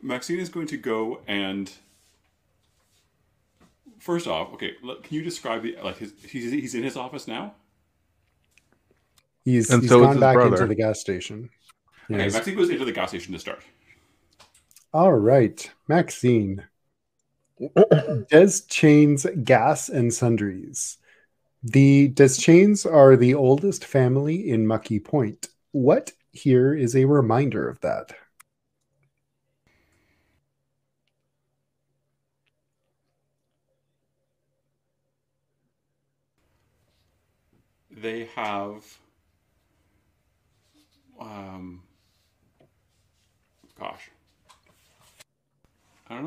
Maxine is going to go and first off, okay, look, can you describe the like his he's he's in his office now? He's, And he's so gone his back into the gas station. Okay, Yes. Maxine goes into the gas station to start. All right, Maxine. Des Chains Gas and Sundries. The Des Chains are the oldest family in Mucky Point. What here is a reminder of that? They have um gosh. I don't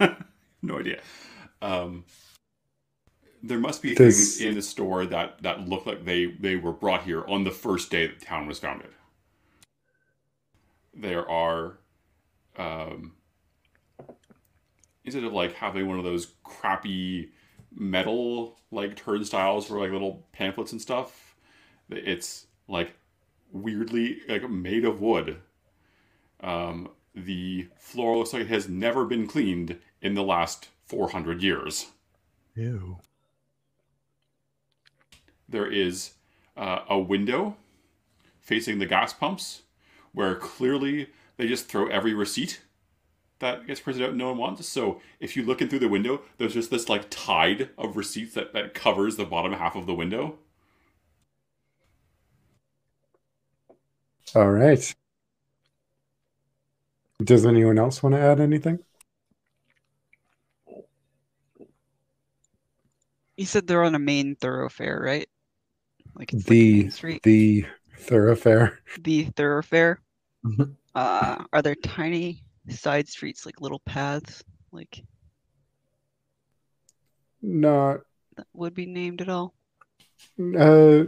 know. no idea. Um there must be Does- things in the store that that look like they they were brought here on the first day that the town was founded. There are um instead of like having one of those crappy metal like turnstiles for like little pamphlets and stuff it's like weirdly like made of wood um the floor looks like it has never been cleaned in the last 400 years Ew. there is uh, a window facing the gas pumps where clearly they just throw every receipt that gets printed out no one wants. So if you look in through the window, there's just this like tide of receipts that, that covers the bottom half of the window. All right. Does anyone else want to add anything? You said they're on a main thoroughfare, right? Like it's like the Main Street. the thoroughfare. The thoroughfare. Mhm. Uh, are there tiny side streets, like little paths, like Not that would be named at all? uh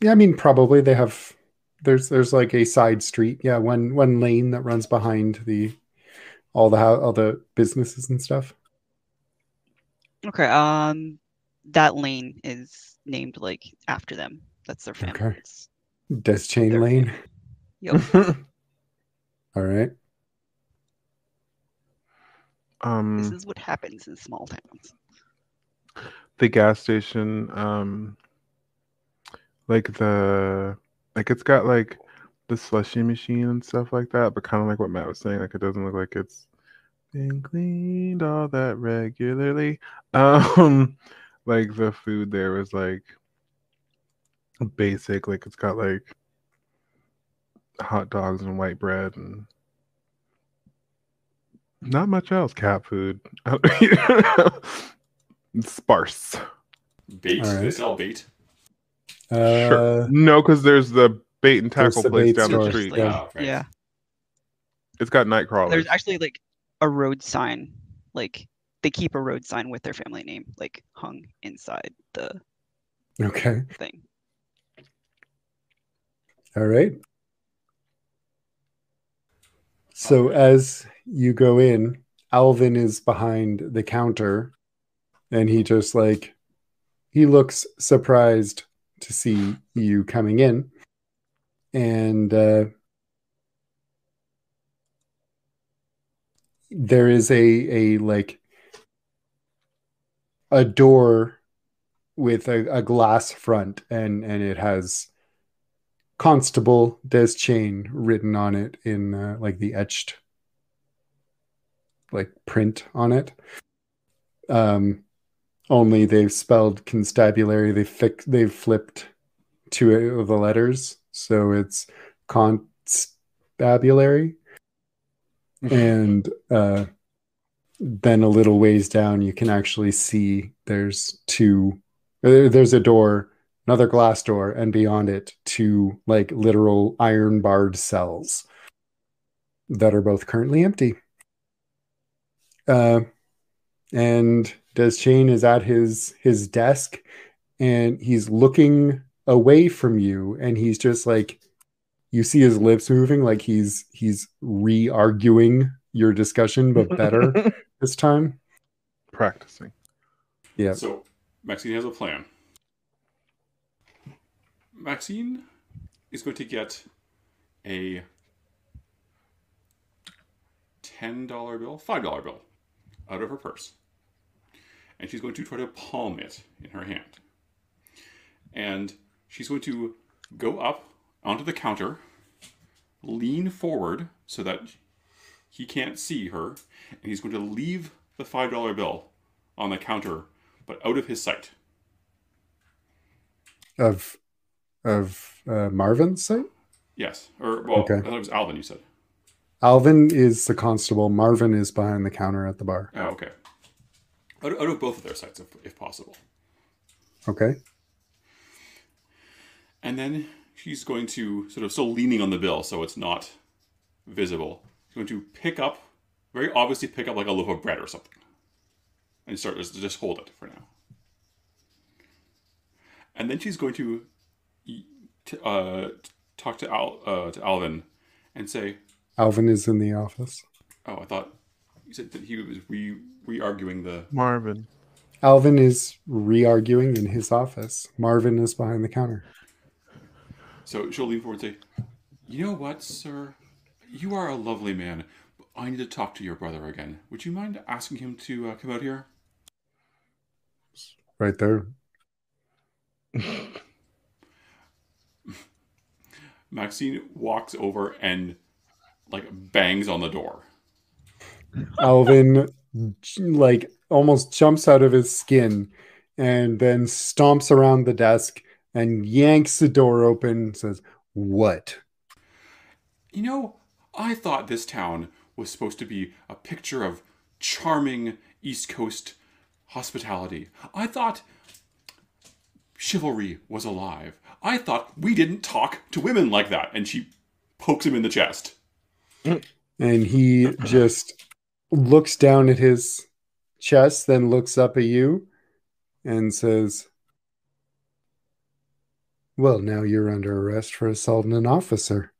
yeah, I mean probably they have there's there's like a side street. Yeah, one one lane that runs behind the all the hou- all the businesses and stuff. Okay. Um, that lane is named like after them. That's their family. Okay. It's- Des Chain Their Lane. Yep. All right. um, this is what happens in small towns. the gas station um like the like it's got like the slushy machine and stuff like that but kind of like what matt was saying like it doesn't look like it's being cleaned all that regularly um like the food there was like basic like it's got like hot dogs and white bread and not much else cat food sparse Bait. All They right. sell bait. Sure. Uh, No, because there's the bait and tackle place down store, the street. yeah. Oh, right. yeah. It's got night crawlers. There's actually like a road sign. Like they keep a road sign with their family name, like hung inside the okay. thing. All right. So Okay. as you go in, Alvin is behind the counter and he just like he looks surprised to see you coming in. And uh there is a a like a door with a, a glass front and and it has Constable Des Chain written on it in uh, like the etched like print on it. Um, only they've spelled constabulary. They fix they've flipped two of the letters, so it's constabulary. and uh, then a little ways down, you can actually see there's two. There's a door another glass door, and beyond it, two like literal iron barred cells that are both currently empty. Uh, and Des Chain is at his his desk, and he's looking away from you, and he's just like, you see his lips moving, like he's he's re-arguing your discussion, but better this time. Practicing. Yeah. So Maxine has a plan. Maxine is going to get a ten dollar bill, five dollar bill out of her purse, and she's going to try to palm it in her hand. And she's going to go up onto the counter, lean forward so that he can't see her, and he's going to leave the five dollar bill on the counter, but out of his sight. Of of uh, Marvin's sight. Yes, or well, Okay. I thought it was Alvin. You said. Alvin is the constable. Marvin is behind the counter at the bar. Oh, okay. Out, out of both of their sights, if, if possible. Okay. And then she's going to sort of still leaning on the bill, so it's not visible. She's going to pick up, very obviously, pick up like a loaf of bread or something, and start just, just hold it for now. And then she's going to uh, talk to Al uh, to Alvin and say, Alvin is in the office. "Oh, I thought you said that he was re re arguing the Marvin. Alvin is re-arguing in his office. Marvin is behind the counter. So she'll lean forward and say, You know what, sir? You are a lovely man. I need to talk to your brother again. Would you mind asking him to uh, come out here? Right there. Maxine walks over and like bangs on the door. Alvin like almost jumps out of his skin and then stomps around the desk and yanks the door open and says, What? You know, I thought this town was supposed to be a picture of charming East Coast hospitality. I thought chivalry was alive. I thought we didn't talk to women like that. And she pokes him in the chest. And he just looks down at his chest, then looks up at you and says, Well, now you're under arrest for assaulting an officer.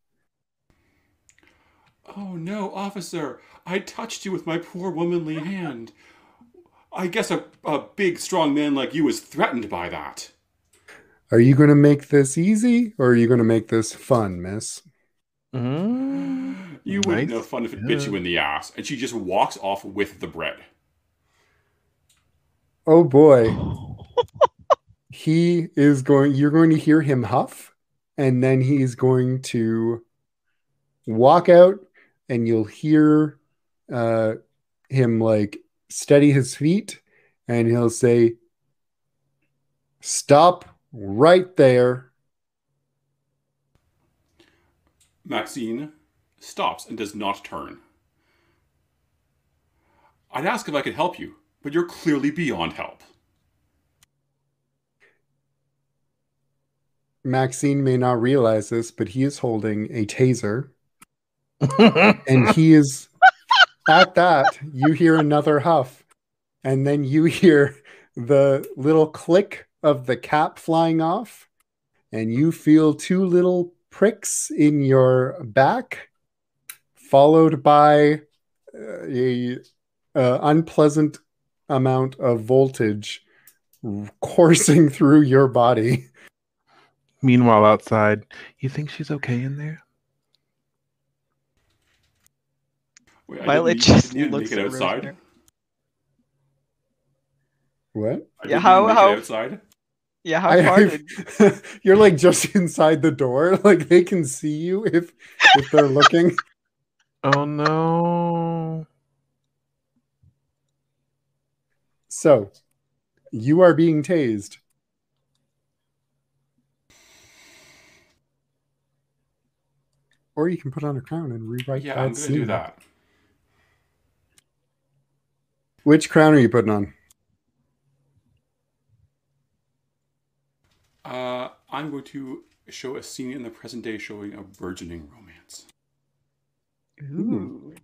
Oh no, officer, I touched you with my poor womanly hand. I guess a, a big, strong man like you is threatened by that. Are you going to make this easy or are you going to make this fun, miss? Mm, You wouldn't nice. know fun if it bit you in the ass. And she just walks off with the bread. Oh boy. he is going, you're going to hear him huff, and then he's going to walk out, and you'll hear uh, him like steady his feet, and he'll say, Stop right there. Maxine stops and does not turn. I'd ask if I could help you, but you're clearly beyond help. Maxine may not realize this, but he is holding a taser, and he is at that. You hear another huff, and then you hear the little click of the cap flying off, and you feel two little pricks in your back, followed by uh, a uh, unpleasant amount of voltage coursing through your body. Meanwhile, outside, you think she's okay in there? Wait, I Violet just you didn't looks make it at outside. Rosemary. What? I Yeah, didn't how- it how- outside. Yeah, how far did you're like just inside the door, like they can see you if if they're looking. Oh no. So, you are being tased. Or you can put on a crown and rewrite yeah, that I'm gonna scene. do that. Which crown are you putting on? Uh, I'm going to show a scene in the present day showing a burgeoning romance. Ooh.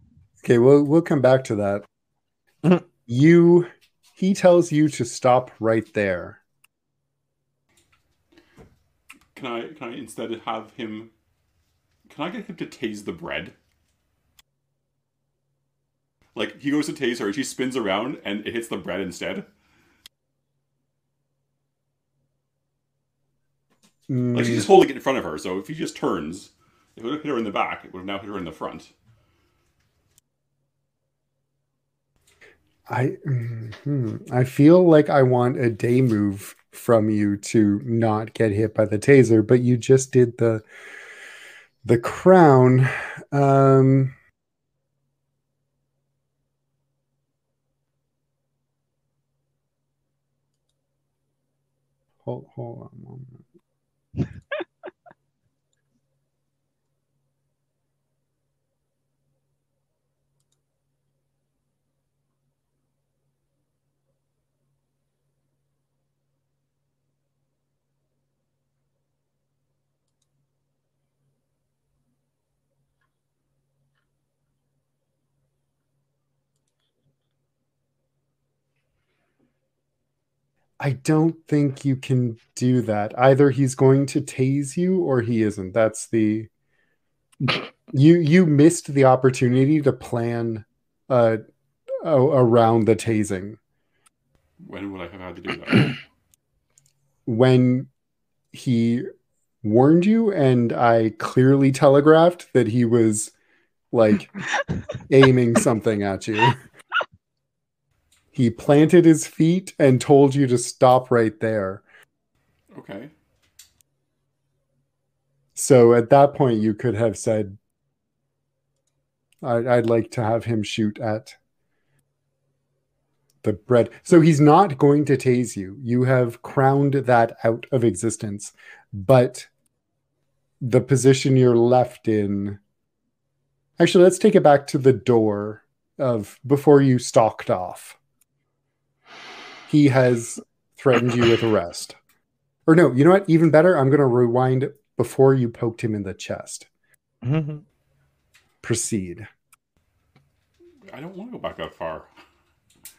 Okay, we'll we'll come back to that. You he tells you to stop right there. Can I can I instead have him? Can I get him to tase the bread? Like he goes to tase her, she spins around and it hits the bread instead. Like she's Mm, just holding it in front of her, so if he just turns, if it would have hit her in the back, it would have now hit her in the front. I mhm. I feel like I want a day move from you to not get hit by the taser, but you just did the the crown. Um Hold, hold on I don't think you can do that. Either he's going to tase you or he isn't. That's the you you missed the opportunity to plan uh a- around the tasing When would I have had to do that? when he warned you and I clearly telegraphed that he was like aiming something at you. He planted his feet and told you to stop right there. Okay. So at that point, you could have said, I'd, I'd like to have him shoot at the bread. So he's not going to tase you. You have crowned that out of existence. But the position you're left in. Actually, let's take it back to the door of before you stalked off. He has threatened you with arrest. Or no, you know what? Even better, I'm going to rewind before you poked him in the chest. Mm-hmm. Proceed. I don't want to go back that far.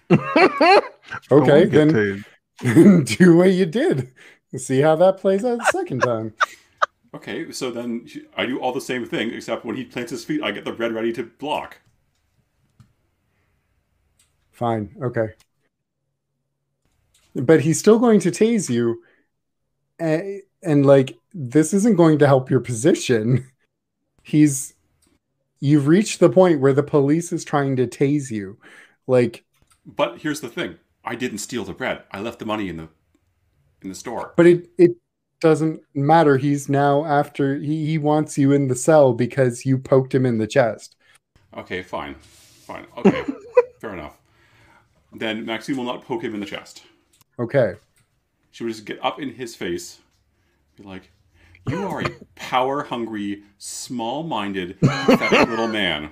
Okay, Don't then do what you did. See how that plays out the second time. Okay, so then I do all the same thing, except when he plants his feet, I get the bread ready to block. Fine. Okay. But he's still going to tase you. And, and like, this isn't going to help your position. He's, you've reached the point where the police is trying to tase you. Like, But here's the thing: I didn't steal the bread. I left the money in the in the store. but it, it doesn't matter. He's now after, he, he wants you in the cell because you poked him in the chest. Okay, fine, fine. Okay, fair enough. Then Maxine will not poke him in the chest. Okay. She would just get up in his face, be like, "You are a power-hungry, small-minded, little man."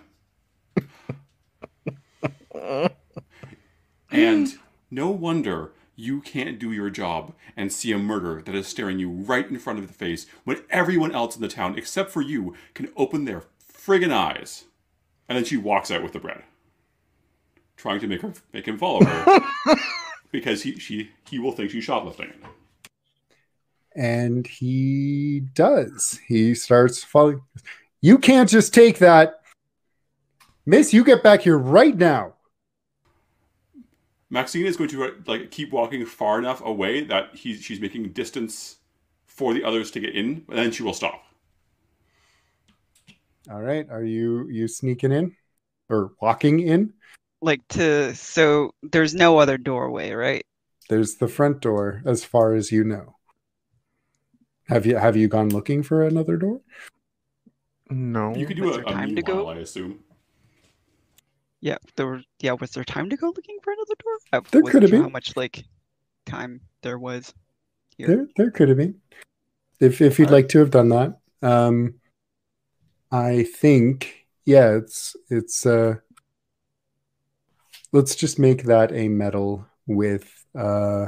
And no wonder you can't do your job and see a murder that is staring you right in front of the face when everyone else in the town, except for you, can open their friggin' eyes. And then she walks out with the bread, trying to make her make him follow her because he she he will think she's shoplifting. And he does. He starts following. You can't just take that. Miss, you get back here right now. Maxine is going to like keep walking far enough away that he's she's making distance for the others to get in, and then she will stop. All right. Are you you sneaking in or walking in? Like to so there's no other doorway, right? There's the front door as far as you know. Have you have you gone looking for another door? No. You could do Was a, a time to go? I assume. Yeah, there were yeah, was there time to go looking for another door? I There could have sure been. how much like time there was. Here. There there could have been. If if you'd like to have done that. Um I think yeah, it's it's uh let's just make that a meddle with uh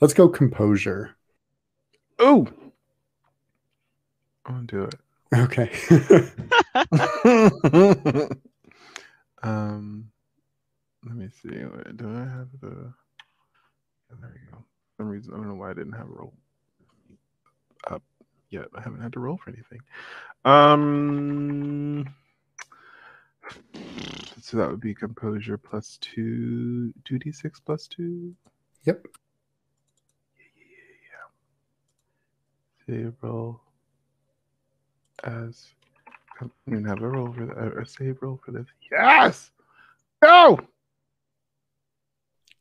Let's go composure. Oh. I'll do it. Okay. um, let me see. Do I have the? there you go. For some reason I don't know why I didn't have a roll up yet. I haven't had to roll for anything. Um, so that would be composure plus two, two d six plus two. Yep. Yeah, yeah, yeah. Save roll as I mean, have a roll for the, a save roll for this. Yes. Go.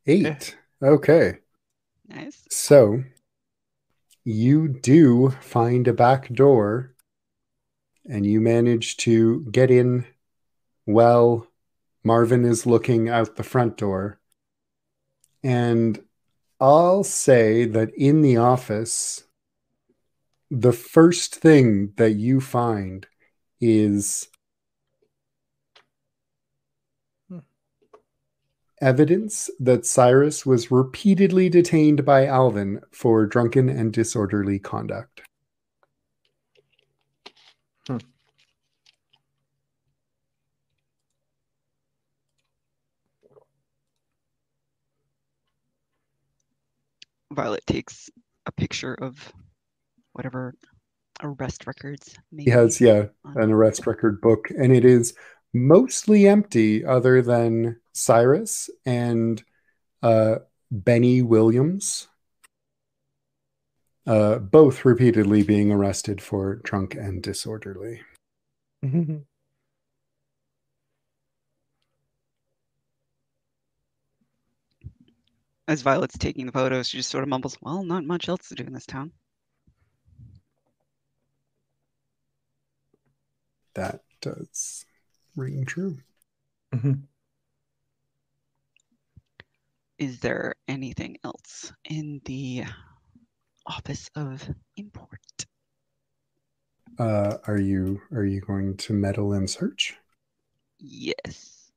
Eight. Okay. Nice. So you do find a back door and you manage to get in while Marvin is looking out the front door. And I'll say that in the office, the first thing that you find is evidence that Cyrus was repeatedly detained by Alvin for drunken and disorderly conduct. Hmm. Violet takes a picture of whatever arrest records. Maybe. He has, yeah, an arrest record book, and it is mostly empty other than Cyrus and uh, Benny Williams, uh, both repeatedly being arrested for drunk and disorderly. As Violet's taking the photos, she just sort of mumbles, Well, not much else to do in this town. That does ring true. Is there anything else in the Office of Import? Uh, are you are you going to meddle in search? Yes.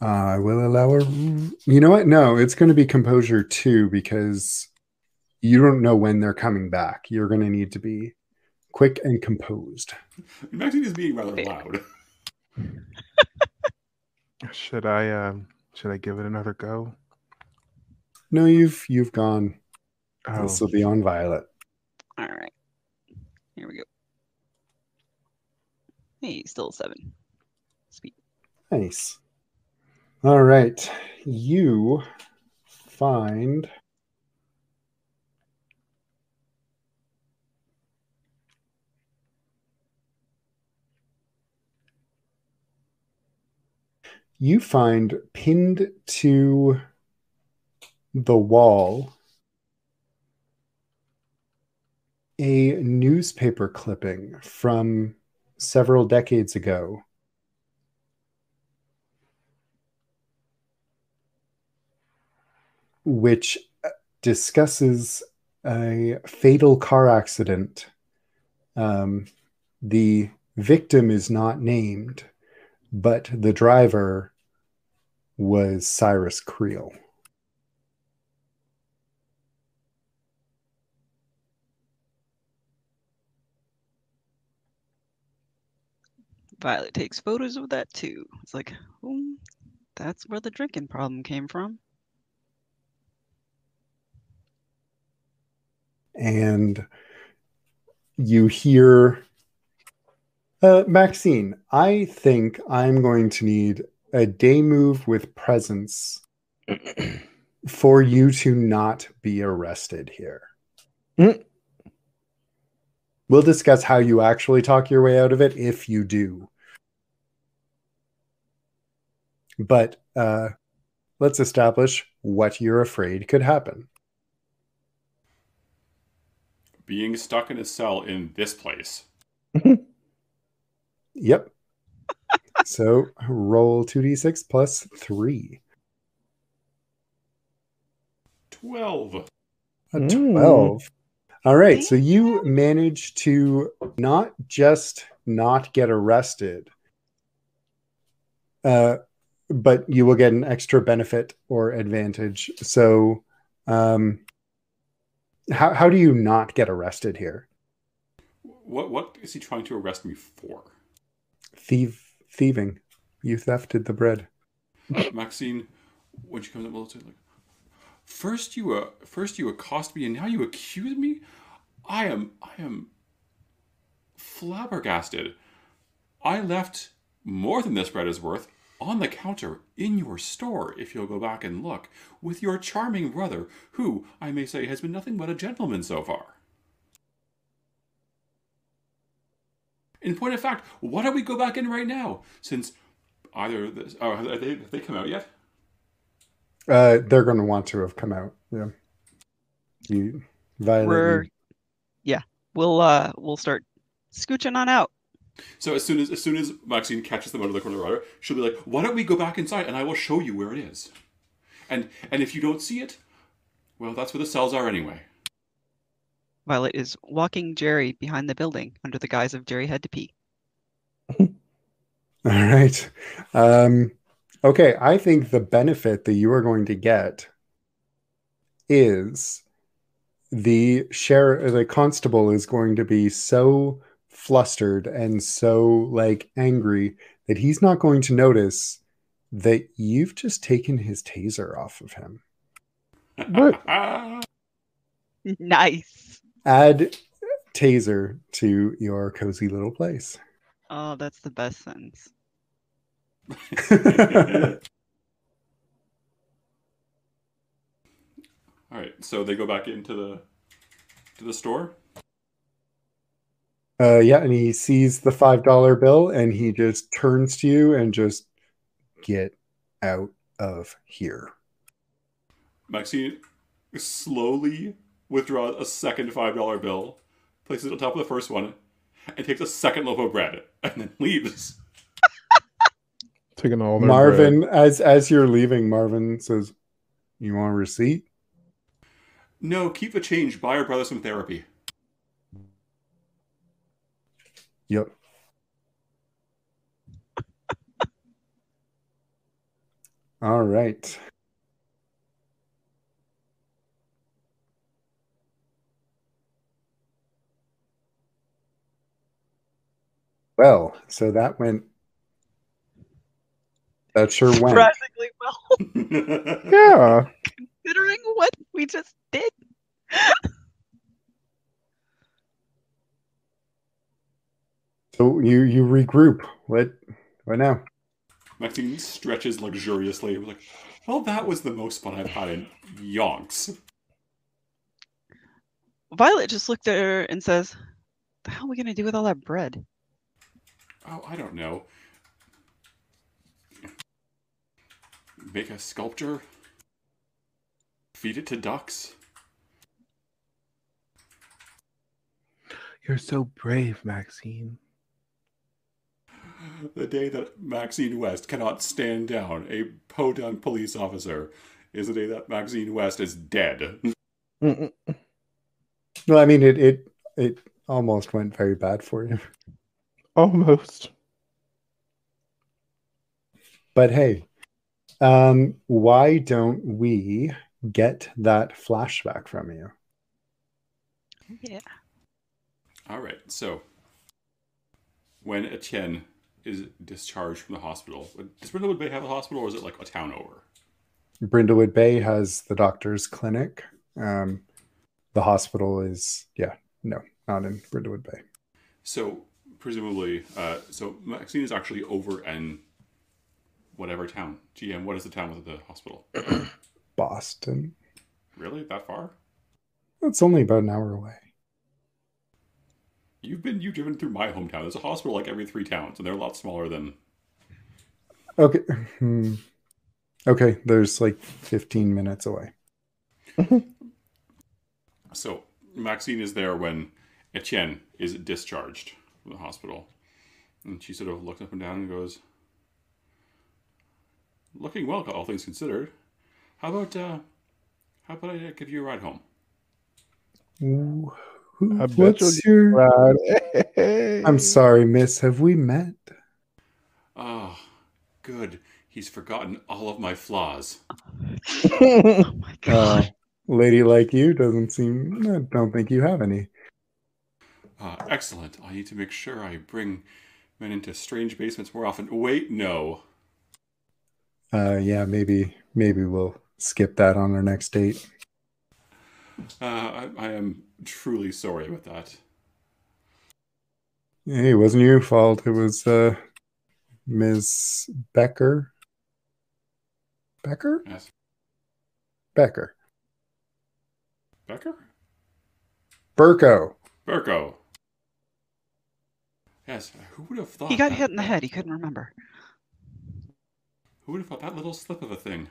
Uh, I will allow a. You know what? No, it's going to be composure too because you don't know when they're coming back. You're going to need to be quick and composed. Maxine is being rather loud. Should I um should I give it another go? No, you've you've gone. Oh, This will be on Violet. All right. Here we go. Hey, still seven. Sweet. Nice. All right. You find you find pinned to the wall a newspaper clipping from several decades ago which uh, discusses a fatal car accident. Um, the victim is not named, but the driver was Cyrus Creel. Violet takes photos of that too. It's like, oh, that's where the drinking problem came from. and you hear uh, Maxine, I think I'm going to need a day move with presence for you to not be arrested here. Mm. We'll discuss how you actually talk your way out of it if you do. But uh, let's establish what you're afraid could happen. Being stuck in a cell in this place. Yep. so roll 2d6 plus 3. 12. A Mm. 12. All right. So you manage to not just not get arrested, uh, but you will get an extra benefit or advantage. So, um, how, how do you not get arrested here? What what is he trying to arrest me for? Thief, thieving. You thefted the bread. Maxine, when she comes up, like, first you uh, first you accost me, and now you accuse me. I am I am flabbergasted. I left more than this bread is worth on the counter in your store, if you'll go back and look, with your charming brother, who, I may say, has been nothing but a gentleman so far. In point of fact, why don't we go back in right now? Since either this, oh, have they, have they come out yet? Uh, they're going to want to have come out. Yeah. You, Violet. We're, yeah, we'll uh, we'll start scooching on out. So as soon as as soon as Maxine catches them out of the corner of her eye, she'll be like, "Why don't we go back inside and I will show you where it is." And and if you don't see it, well, that's where the cells are anyway. Violet is walking Jerry behind the building under the guise of Jerry had to pee. All right. Um, okay. I think the benefit that you are going to get is the sheriff, the constable is going to be so flustered and so like angry that he's not going to notice that you've just taken his taser off of him. What? nice. Add taser to your cozy little place. Oh, that's the best sentence. All right, so they go back into the to the store. Uh, yeah, and he sees the five dollar bill and he just turns to you and just get out of here. Maxine slowly withdraws a second $5 bill, places it on top of the first one, and takes a second loaf of bread, and then leaves. Taking all their Marvin, as as you're leaving, Marvin says, "You want a receipt?" No, keep the change. Buy your brother some therapy. Yep. All right. Well, so that went. That sure went. Surprisingly well. Yeah. considering what we just did. So you you regroup. What what now? Maxine stretches luxuriously. and was like, well, that was the most fun I've had in yonks. Violet just looked at her and says, "The hell are we gonna do with all that bread?" Oh, I don't know. Make a sculpture? Feed it to ducks? You're so brave, Maxine. The day that Maxine West cannot stand down a podunk police officer is the day that Maxine West is dead. Well, I mean, it it it almost went very bad for you, Almost. but hey, um, why don't we get that flashback from you? Yeah. All right, so when Etienne is discharged from the hospital, does Brindlewood Bay have a hospital or is it like a town over? Brindlewood Bay has the doctor's clinic. Um, the hospital is yeah, no, not in Brindlewood Bay. So presumably, uh, so Maxine is actually over in whatever town. GM, what is the town with the hospital? Boston. Really, that far? It's only about an hour away. You've been you've driven through my hometown. There's a hospital like every three towns, and they're a lot smaller than. Okay. Hmm. Okay, there's like 15 minutes away. So Maxine is there when Etienne is discharged from the hospital, and she sort of looks up and down and goes, "Looking well, all things considered. How about uh, how about I give you a ride home?" Ooh, who- I bet What's you'll your? Right. I'm sorry, miss. Have we met? Ah, good. He's forgotten all of my flaws. Oh my Uh, god. lady like you doesn't seem. I don't think you have any. Ah, excellent. I need to make sure I bring men into strange basements more often. Wait, no. Uh, yeah, maybe maybe we'll skip that on our next date. Uh, I, I am truly sorry about that. Hey, it wasn't your fault. It was uh, Ms. Becker. Becker? Yes. Becker. Becker? Burko. Burko. Yes, who would have thought he got that- hit in the head. He couldn't remember. Who would have thought that little slip of a thing?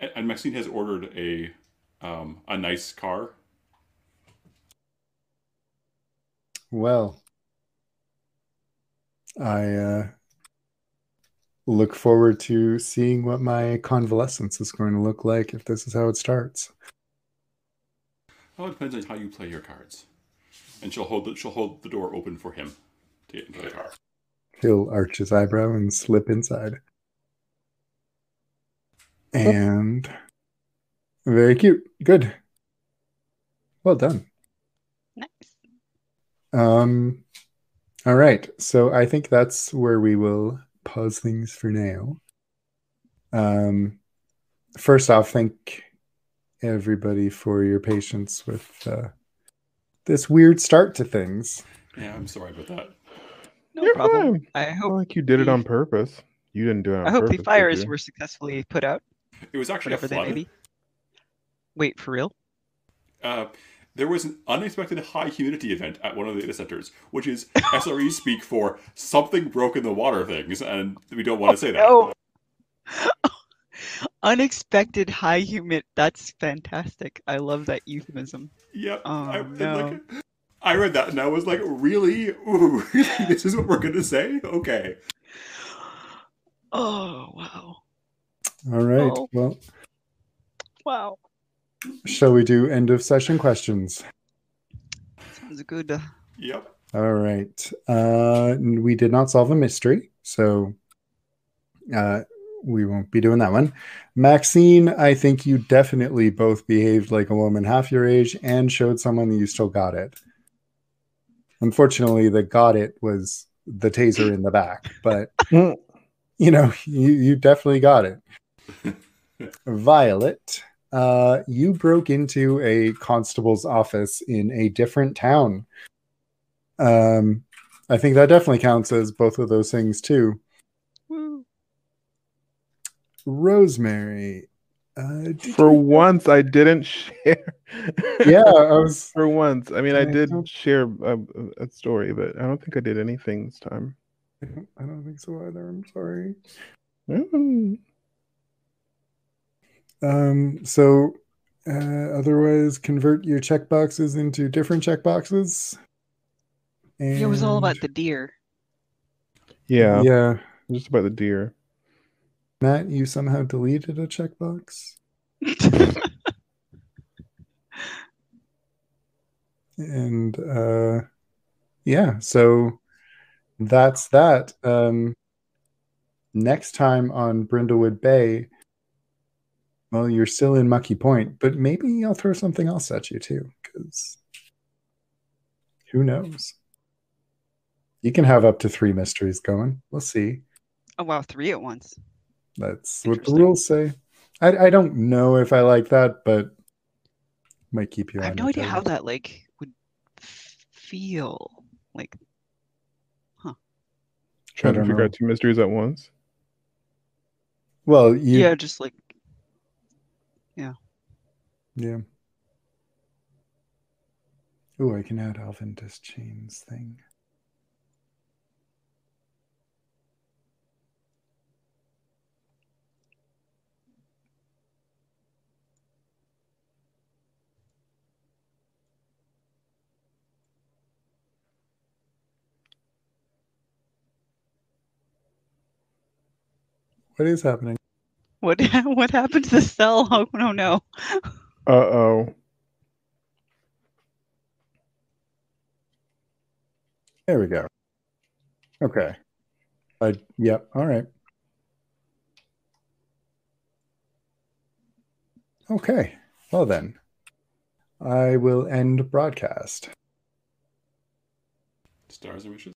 And, and Maxine has ordered a um, a nice car. Well, I uh, look forward to seeing what my convalescence is going to look like if this is how it starts. Well, it depends on how you play your cards. And she'll hold the, she'll hold the door open for him to get into the car. He'll arch his eyebrow and slip inside. And very cute. Good. Well done. Nice. Um, all right. So I think that's where we will pause things for now. Um, first off, thank everybody for your patience with uh, this weird start to things. Yeah, I'm sorry about that. No You're problem. fine. I Not hope like you did it on purpose. You didn't do it on I hope purpose. the fires were successfully put out. It was actually a Whatever they may flood. be. Wait, for real? Uh, there was an unexpected high humidity event at one of the data centers, which is SRE speak for something broke in the water things, and we don't want to say that. No. Unexpected high humid. That's fantastic. I love that euphemism. Yep. Oh, I, no. like, I read that and I was like, really? Ooh. This is what we're gonna say? Okay. Oh wow, All right. Oh. Well, wow. shall we do end of session questions? Sounds good. Yep. All right. Uh, we did not solve a mystery, so uh, we won't be doing that one. Maxine, I think you definitely both behaved like a woman half your age and showed someone that you still got it. Unfortunately, the got it was the taser in the back, but you know, you, you definitely got it. Violet, uh, you broke into a constable's office in a different town. Um, I think that definitely counts as both of those things too. Woo. Rosemary, uh, For you- once, I didn't share. yeah, I was. For once, I mean, I I did don't- share a, a story, but I don't think I did anything this time. I don't, I don't think so either. I'm sorry. Mm. Um, so uh, otherwise, convert your checkboxes into different checkboxes. And... It was all about the deer. Yeah, yeah. just about the deer. Matt, you somehow deleted a checkbox. and uh yeah so that's that um next time on brindlewood bay well you're still in mucky point but maybe i'll throw something else at you too because who knows you can have up to three mysteries going we'll see oh wow, three at once. That's what the rules say I, I don't know if i like that but might keep you I have no idea how that like would feel. Like Trying to figure know. out two mysteries at once. well you yeah, just like Yeah. Yeah. Oh, I can add Alvin Alventus chains thing. What is happening? what what happened to the cell? Oh no no. Uh oh. There we go. Okay. I yep. All right. Okay. Well then, I will end broadcast. Stars and wishes.